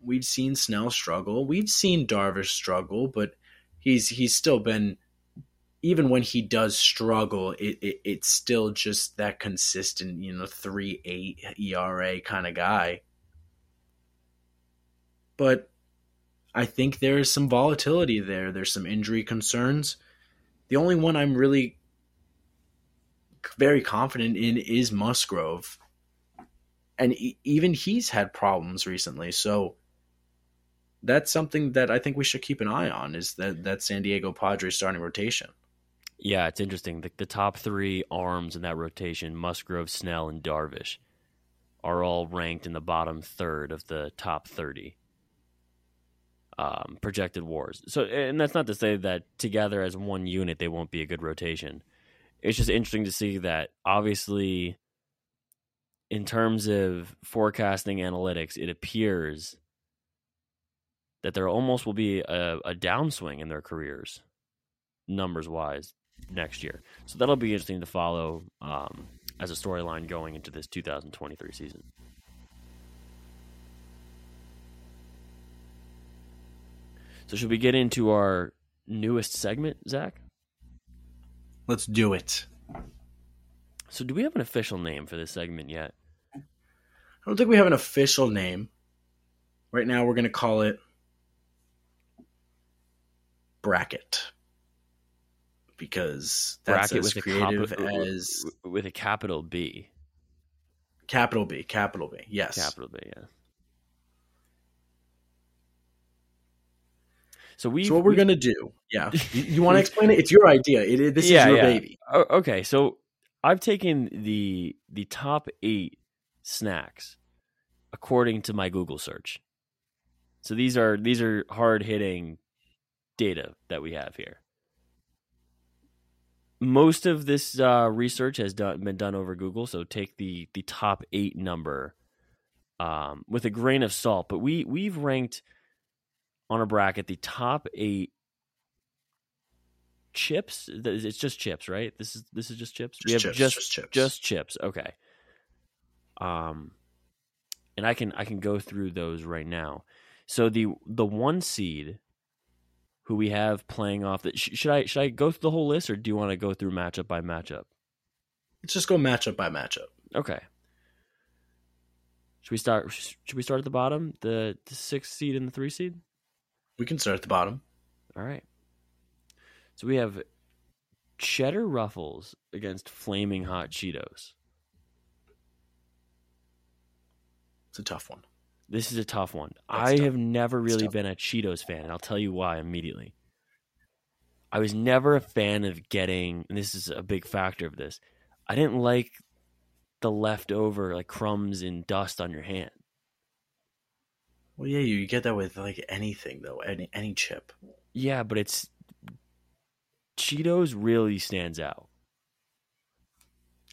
we've seen Snell struggle. We've seen Darvish struggle, but he's he's still been even when he does struggle, it, it it's still just that consistent, you know, three eight ERA kind of guy. But I think there is some volatility there. There's some injury concerns. The only one I'm really very confident in is Musgrove, and e- even he's had problems recently. So that's something that I think we should keep an eye on. Is that that San Diego Padres starting rotation? Yeah, it's interesting. The, the top three arms in that rotation, Musgrove, Snell, and Darvish, are all ranked in the bottom third of the top 30 um, projected wars. So, and that's not to say that together as one unit they won't be a good rotation. It's just interesting to see that obviously, in terms of forecasting analytics, it appears that there almost will be a, a downswing in their careers, numbers wise, next year. So that'll be interesting to follow um, as a storyline going into this 2023 season. So should we get into our newest segment, Zach? Let's do it. So do we have an official name for this segment yet? I don't think we have an official name. Right now, we're going to call it bracket because that's Bracket as with a, creative capital, as with a capital B. capital B, capital B. Yes. Capital B, yeah. So we. so what we're we- going to do? Yeah, you, you want to explain it? It's your idea. It, it- this Yeah, is your yeah. baby. Okay, so I've taken the the top eight snacks according to my Google search. So these are these are hard hitting data that we have here. Most of this uh, research has done, been done over Google, so take the the top eight number um, with a grain of salt. But we we've ranked on a bracket the top eight chips. It's just chips, right? This is this is just chips. Just we have chips, just just chips. just chips. Okay. Um, and I can I can go through those right now. So the the one seed who we have playing off that sh- should I should I go through the whole list or do you want to go through matchup by matchup? Let's just go matchup by matchup. Okay. Should we start? Should we start at the bottom, the the sixth seed and the three seed? We can start at the bottom. All right. So we have cheddar ruffles against flaming hot Cheetos. It's a tough one. This is a tough one. That's I tough. have never really been a Cheetos fan, and I'll tell you why immediately. I was never a fan of getting, and this is a big factor of this. I didn't like the leftover like crumbs and dust on your hand. Well, yeah, you get that with like anything though, any any chip. Yeah, but it's Cheetos really stands out.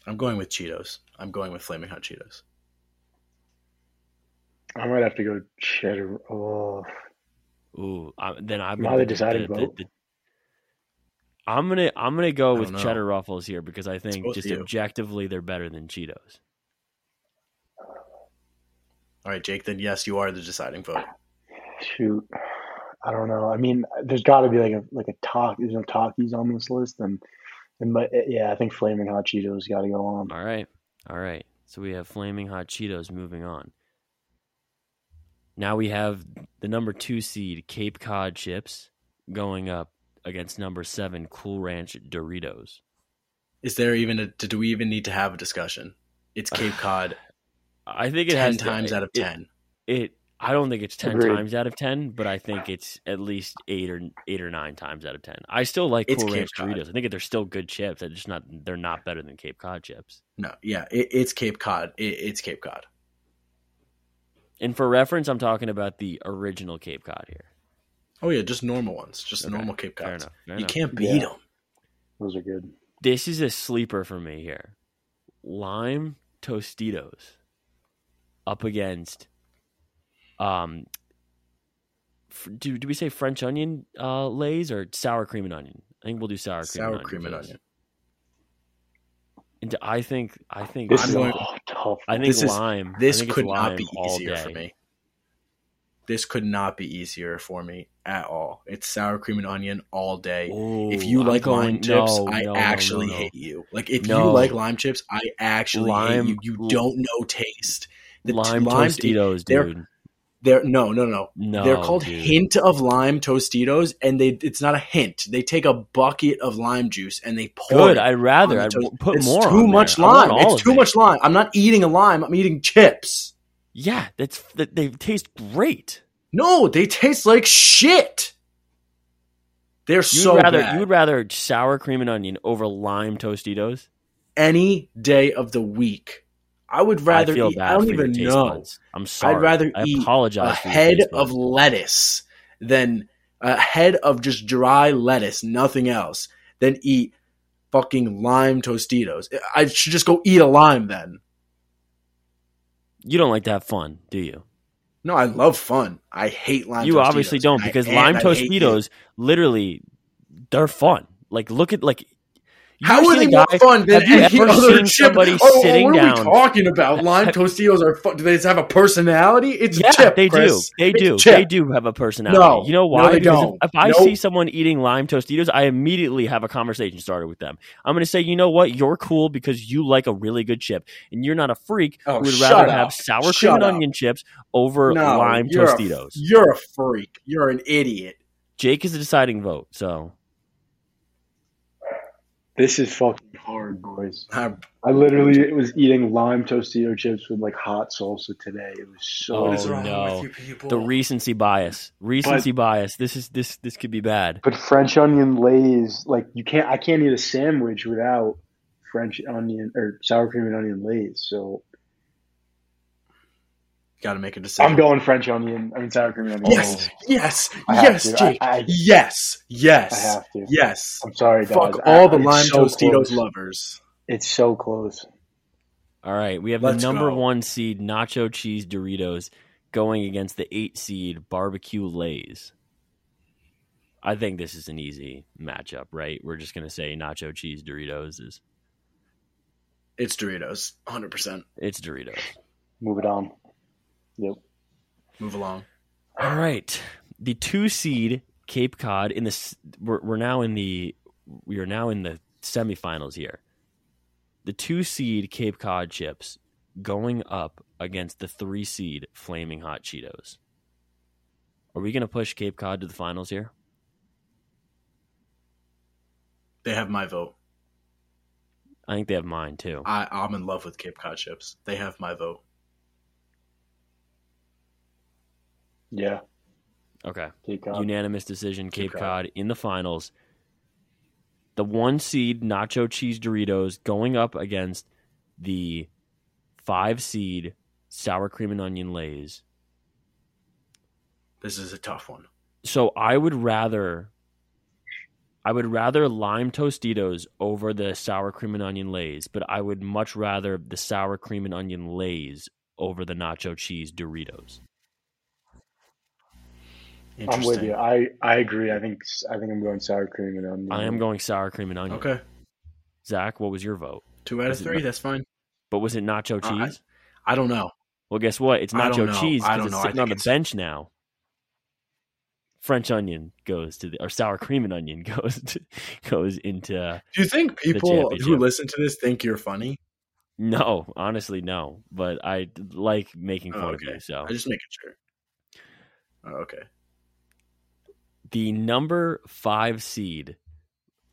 I'm going with Cheetos. I'm going with flaming hot Cheetos. I might have to go cheddar. Oh, Ooh, I, then I'm Am I gonna the go deciding vote? I'm gonna I'm gonna go with know. cheddar ruffles here because I think just you. objectively they're better than Cheetos. All right, Jake. Then yes, you are the deciding vote. shoot. I don't know. I mean, there's got to be like a like a talk. There's no Takis on this list, and and but eh, yeah, I think flaming hot Cheetos got to go on. All right. All right. So we have flaming hot Cheetos moving on. Now we have the number two seed Cape Cod chips going up against number seven Cool Ranch Doritos. Is there even a? Do we even need to have a discussion? It's Cape Cod. I think it ten has to- times out of it- ten. It, I don't think it's ten Agreed. times out of ten, but I think it's at least eight or eight or nine times out of ten. I still like It's Cool Ranch Cod. Doritos. I think they're still good chips. They're just not. They're not better than Cape Cod chips. No, yeah, it, it's Cape Cod. It, it's Cape Cod. And for reference, I'm talking about the original Cape Cod here. Oh yeah, just normal ones, just Okay, normal Cape Fair Cods. enough. fair You enough. can't beat Yeah. them. Those are good. This is a sleeper for me here. Lime Tostitos up against um f- do do we say French onion uh lays or sour cream and onion? I think we'll do sour cream Sour and onion. cream and onion. And I think I think This I'm is going- oh, tough. I think this lime. I This think it's could not be easier for me. This could not be easier for me at all. It's sour cream and onion all day. Ooh, if you I'm like going- lime chips, no, I no, no, actually no, no. hate you. Like if No. you like lime chips, I actually Lime- hate you. You don't know taste. The lime, lime- Tostitos, they're- dude. They're no, no, no. No, They're called dude. hint of lime Tostitos, and they it's not a hint. They take a bucket of lime juice and they pour Good. I'd rather. I'd put it's more. too much there. Lime. It's too it. much lime. I'm not eating a lime. I'm eating chips. Yeah, that's that. They taste great. No, they taste like shit. They're You so rather bad. you would rather sour cream and onion over lime Tostitos. Any day of the week, I would rather I eat. I don't even know. buds. I'm sorry. I'd rather I eat apologize a head of lettuce than a head of just dry lettuce, nothing else, than eat fucking lime Tostitos. I should just go eat a lime then. You don't like to have fun, do you? No, I love fun. I hate lime. you Tostitos. obviously don't because and lime I. Tostitos literally they're fun. Like look at like you How are they more fun than any other chip? somebody oh, sitting what down? are we talking about? Lime Tostitos are fun. Do they have a personality? It's yeah, chip. they Chris. do. They It's do. chip. They do have a personality. No. you know No, why? they because don't. if, if I Nope. see someone eating lime Tostitos, I immediately have a conversation started with them. I'm going to say, you know what? You're cool because you like a really good chip, and you're not a freak Oh, who would rather up. have sour cream Shut and up. onion chips over No, lime you're a- Tostitos. you're a freak. You're an idiot. Jake is the deciding vote. So This is fucking hard, boys. I- I literally was eating lime Tostito chips with like hot salsa today. It was so. Oh, What is wrong no. with you people? the recency bias, recency bias. This is this this could be bad. But French onion lays, like you can't. I can't eat a sandwich without French onion or sour cream and onion lays. So Got to make a decision. I'm going French onion. I mean sour cream onion. Yes, oh. yes, I have yes, to. Jake. I- I- yes, I have to. yes. I'm sorry, guys. Fuck I- all the lime so Tostitos close. lovers. It's so close. All right, we have Let's the number go. one seed nacho cheese Doritos going against the eight seed barbecue Lays. I think this is an easy matchup, right? We're just gonna say nacho cheese Doritos is It's Doritos, 100. percent it's Doritos. Move it on. Yep. Move along. All right, the two seed Cape Cod in the we're, we're now in the we are now in the semifinals here. The two seed Cape Cod chips going up against the three seed Flaming Hot Cheetos. Are we going to push Cape Cod to the finals here? They have my vote. I think they have mine too. I, I'm in love with Cape Cod chips. They have my vote. Yeah. Okay. Cape Cod. Unanimous decision Cape, Cape Cod. Cod. in the finals. The one seed nacho cheese Doritos going up against the five seed sour cream and onion lays. This is a tough one. So I would rather I would rather lime tostitos over the sour cream and onion lays, but I would much rather the sour cream and onion lays over the nacho cheese Doritos. I'm with you. I, I agree. I think I think I'm going sour cream and onion. I am going sour cream and onion. Okay, Zach, what was your vote? two out of Is it three. That's fine. But was it nacho Uh, I- cheese? I don't know. Well, guess what? It's nacho know. cheese because it's know. Sitting on the it's- bench now. French onion goes to the or sour cream and onion goes to, goes into Do you think people who listen to this think you're funny? no, honestly no, but I like making Oh, fun okay. of you. So I'm just making sure. Oh, okay. The number five seed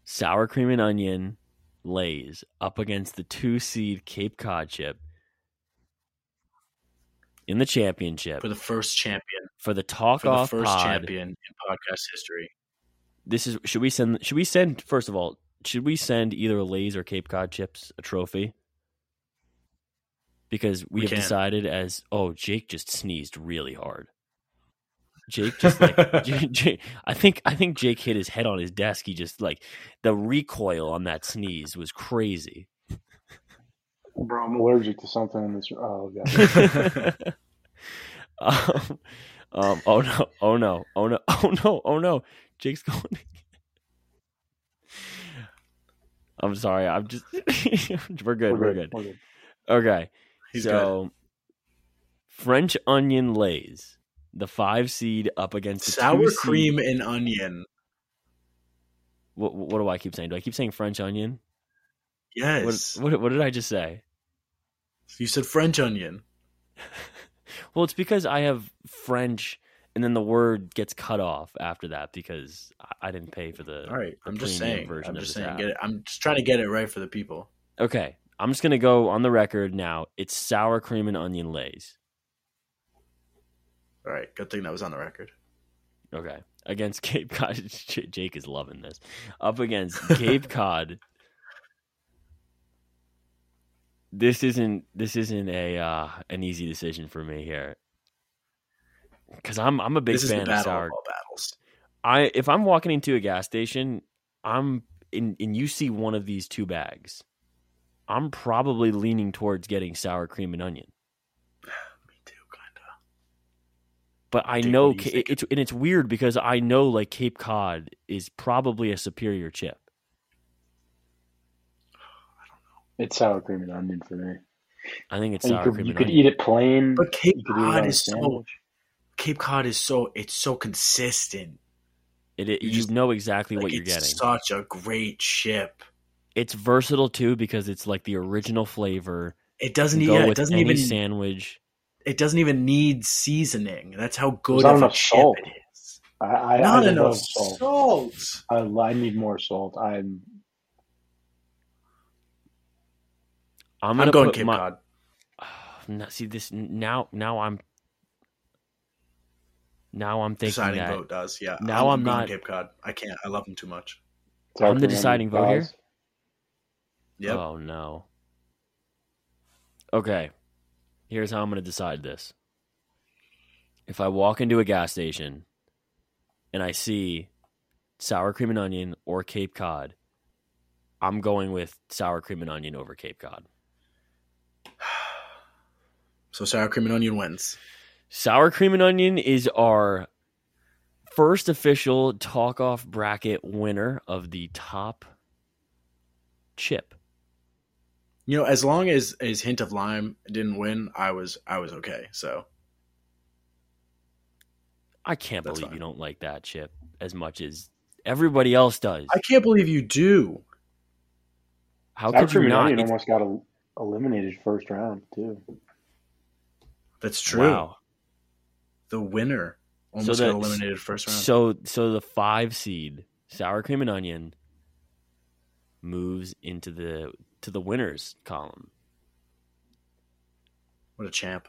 sour cream and onion lays up against the two seed Cape Cod chip in the championship For the first champion. for the talk For the off first pod. champion in podcast history. this is should we send should we send first of all should we send either Lay's or Cape Cod chips a trophy? Because we, We have can. decided as oh Jake just sneezed really hard. Jake just like J- J- I think I think Jake hit his head on his desk. He just like the recoil on that sneeze was crazy. Bro, I'm allergic to something in this. Room. Oh god. um, um, oh no! Oh no! Oh no! Oh no! Oh no! Jake's going. I'm sorry. I'm just. we're good. We're, good. We're good. Okay. He's good. so, French onion lays the five seed up against the Sour two seed- cream and onion. What, what do I keep saying? Do I keep saying French onion? What, Yes. what, what did I just say? You said French onion. Well, it's because I have French, and then the word gets cut off after that because I, I didn't pay for the. All right. I'm just saying. version I'm just saying. Get it. I'm just trying to get it right for the people. Okay, I'm just gonna go on the record now. It's sour cream and onion lays. All right. Good thing that was on the record. Okay, against Cape Cod. Jake is loving this. Up against Cape Cod. This isn't. This isn't a uh, an easy decision for me here. Because I'm I'm a big this fan of sour battles. I if I'm walking into a gas station, I'm in and you see one of these two bags, I'm probably leaning towards getting sour cream and onion. Me too, kind of. But I Dick, know what do you Ca- think? it's and it's weird because I know like Cape Cod is probably a superior chip. It's sour cream and onion for me. I think it's And you sour could, cream you and could onion. eat it plain. But Cape you could eat it on Cod a is so. Cape Cod is so. It's so consistent. It, it- you you, just- know exactly Like, what you're getting. it's getting. Such a great chip. it's versatile too because it's like the original flavor. It doesn't. Go Yeah, it with doesn't any even. sandwich. It doesn't even need seasoning. That's how good of a chip salt. it is. I, I, Not I enough love salt. salt. I, I need more salt. I'm I'm I'm, gonna going Cape my, Cod. Now, see this now. Now I'm. Now I'm thinking Deciding that vote does. Yeah. Now I'm going not- Cape Cod. I can't. I love them too much. sour I'm the deciding onion vote here? fries. Yep. Oh no. Okay. Here's how I'm going to decide this. if I walk into a gas station and I see sour cream and onion or Cape Cod, I'm going with sour cream and onion over Cape Cod. So sour cream and onion wins. Sour cream and onion is our first official talk off bracket winner of the top chip. You know, as long as as hint of lime didn't win, I was I was okay. So I can't That's believe fine. you don't like that chip as much as everybody else does. I can't believe you do. How Sour could you cream and not? onion almost got el- eliminated first round too. That's true. Wow. The winner almost So got eliminated first round. So so the five seed sour cream and onion moves into the to the winners column. what a champ.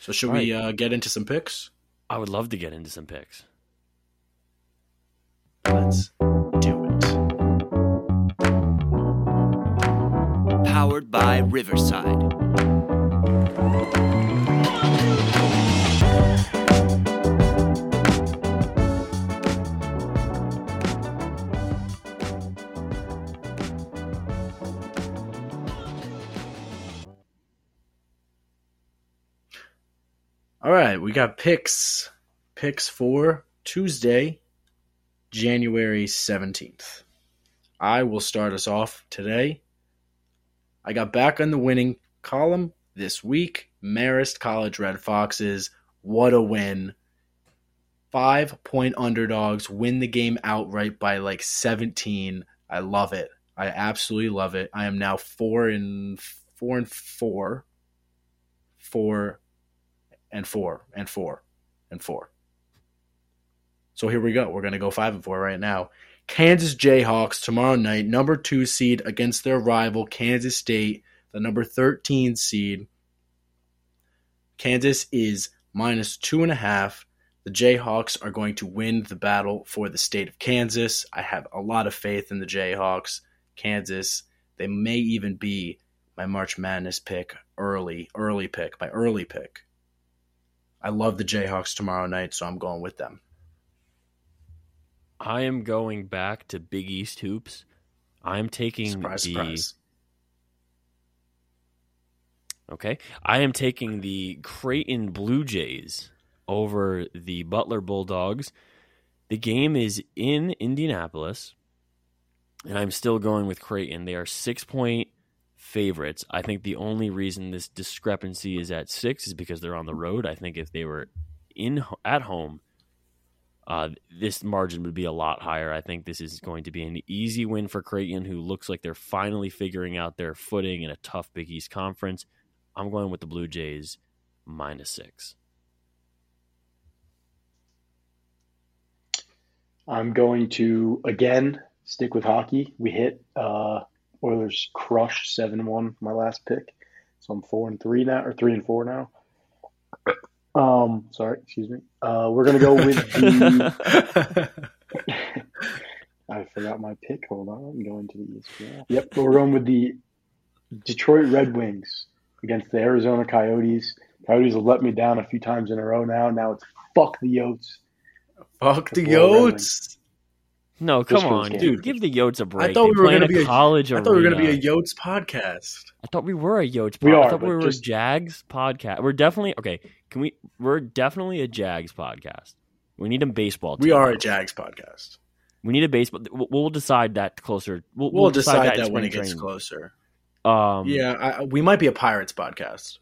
So should we uh, get into some picks? I would love to get into some picks. Let's do it. Powered by Riverside. Right, we got picks. Picks for Tuesday, January 17th. I will start us off today. I got back on the winning column this week. Marist College Red Foxes. What a win. Five point underdogs win the game outright by like 17. I love it. I absolutely love it. I am now four and four and four. Four and four and four and four. So here we go. We're going to go five and four right now. Kansas Jayhawks tomorrow night, number two seed against their rival Kansas State, the number 13 seed. Kansas is minus two and a half. The Jayhawks are going to win the battle for the state of Kansas. I have a lot of faith in the Jayhawks. Kansas, they may even be my March Madness pick early, early pick, my early pick. I love the Jayhawks tomorrow night, so I'm going with them. I am going back to Big East hoops. I'm taking Surprise, the surprise. Okay. I am taking the Creighton Blue Jays over the Butler Bulldogs. The game is in Indianapolis, and I'm still going with Creighton. They are six point favorites. I think the only reason this discrepancy is at six is because they're on the road. I think if they were in at home, uh, this margin would be a lot higher. I think this is going to be an easy win for Creighton, who looks like they're finally figuring out their footing in a tough Big East conference. I'm going with the Blue Jays minus six. I'm going to again stick with hockey. We hit uh, Oilers crush seven one my last pick, so I'm four and three now or three and four now. Um, sorry, excuse me. Uh, we're gonna go with the. I forgot my pick. Hold on, I'm going to the ESPN. Yep, but we're going with the Detroit Red Wings against the Arizona Coyotes. Coyotes have let me down a few times in a row now. Now it's fuck the Yotes. Fuck the Football Yotes. No, come on, this game. dude. Give the Yotes a break. I thought They we were gonna be a- college I thought we were going to be a. Yotes podcast. I thought we were a Yotes. We pod- I are, thought we were just- a Jags podcast. We're definitely okay. Can we? We're definitely a Jags podcast. We need a baseball. We are a Jags podcast. We need a baseball. We'll, we'll decide that closer. We'll, We'll, decide, in that, when it gets training. closer. Um, yeah, I, we might be a Pirates podcast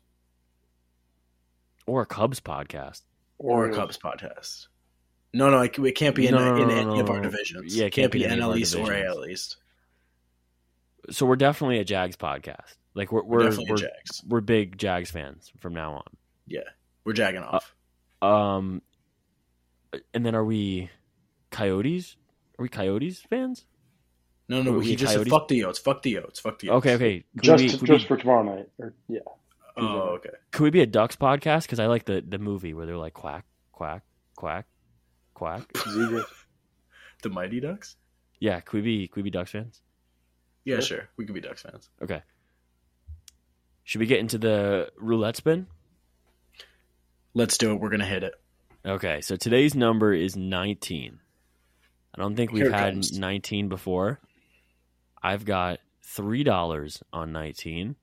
or a Cubs podcast. or a Cubs podcast. No, no, it, it can't be in, No, no, in no, any of our divisions. Yeah, it can't, be in any of NL our East or divisions. AL East. So we're definitely a Jags podcast. Like we're We're, we're we're, Jags. we're big Jags fans from now on. Yeah, we're jagging off. Um, and then are we Coyotes? Are we Coyotes fans? no, no, are he we just said fuck the Yotes. Fuck the Yotes. Fuck the Yotes. Okay, okay. Could Just we, could, just we, for tomorrow night. Or, yeah. Oh, okay. could we be a Ducks podcast? Because I like the the movie where they're like quack quack quack quack. The Mighty Ducks? yeah, could we be could we be Ducks fans? Yeah, Sure. sure. We could be Ducks fans. Okay. Should we get into the roulette spin? Let's do it. We're gonna hit it. Okay, so today's number is 19. I don't think we've had comes. 19 before. I've got $3 on 19,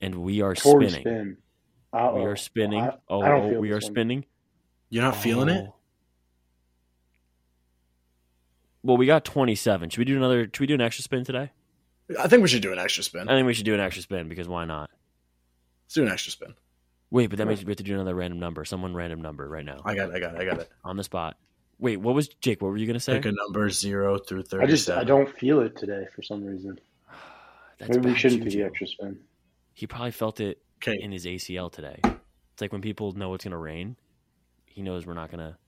and we are Tour spinning. spin. We are spinning. I- oh, I don't oh, feel we are spinning. You're not feeling oh. it? Oh. Well, we got 27. Should we do another? Should we do an extra spin today? I think we should do an extra spin. I think we should do an extra spin because why not? Let's do an extra spin. Wait, but that means we have to do another random number. Someone random number right now I got it. I got it. I got it. on the spot. Wait, what was Jake? What were you gonna say? Pick a number zero through thirty. I just. I don't feel it today for some reason. That's Maybe we shouldn't do the extra spin. He probably felt it Okay, in his ACL today. It's like when people know it's gonna rain. He knows we're not gonna.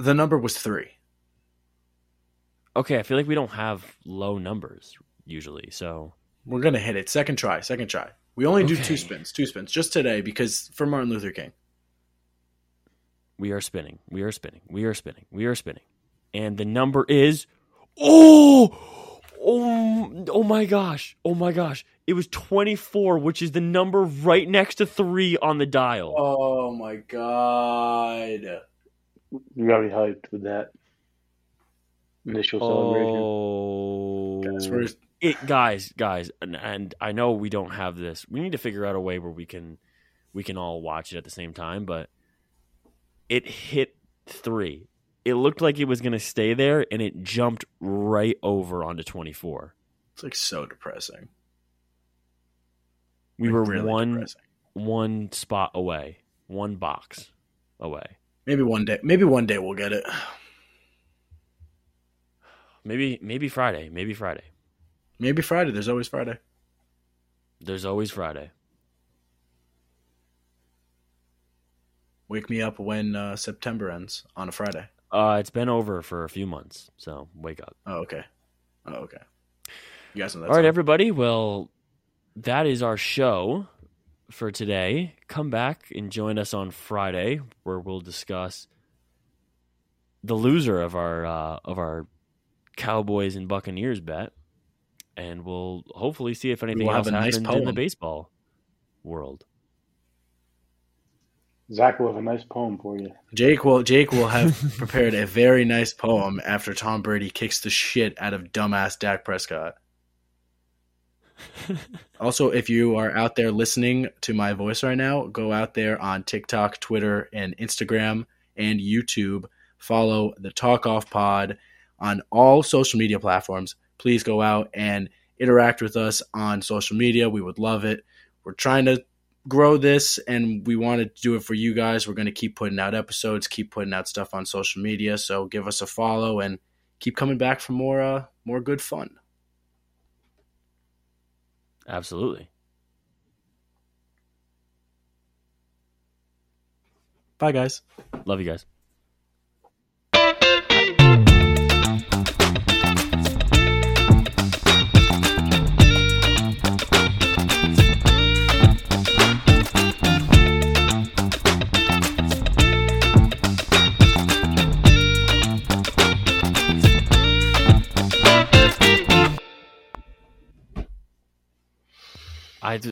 The number was three. Okay, I feel like we don't have low numbers usually, so We're gonna hit it. Second try. Second try. We only do two spins. Two spins just today because for Martin Luther King. we are spinning. We are spinning. We are spinning. We are spinning, and the number is oh oh oh my gosh oh my gosh! It was twenty four, which is the number right next to three on the dial. Oh my god! You gotta hyped with that initial oh, celebration. Oh, Guys, it guys guys and, and i know we don't have this we need to figure out a way where we can we can all watch it at the same time but it hit three it looked like it was going to stay there and it jumped right over onto 24 it's like so depressing. we Like, were really one depressing. one spot away one box away Maybe one day. Maybe one day we'll get it. maybe maybe friday maybe friday Maybe Friday. There's always Friday. there's always friday Wake me up when uh, September ends on a Friday. uh it's been over for a few months so wake up Oh, okay. Oh, okay. You guys know that. All right, everybody. Well, that is our show for today. Come back and join us on Friday, where we'll discuss the loser of our uh, of our Cowboys and Buccaneers bet, and we'll hopefully see if anything will have else a nice happens in the baseball world. Zach will have a nice poem for you. Jake will Jake will have prepared a very nice poem after Tom Brady kicks the shit out of dumbass Dak Prescott. Also, if you are out there listening to my voice right now, go out there on TikTok, Twitter, and Instagram and YouTube. Follow the Talk Off Pod on all social media platforms. Please go out and interact with us on social media. We would love it. We're trying to grow this and we wanted to do it for you guys. We're going to keep putting out episodes, keep putting out stuff on social media. So give us a follow and keep coming back for more uh, more good fun. Absolutely. Bye guys. Love you guys. I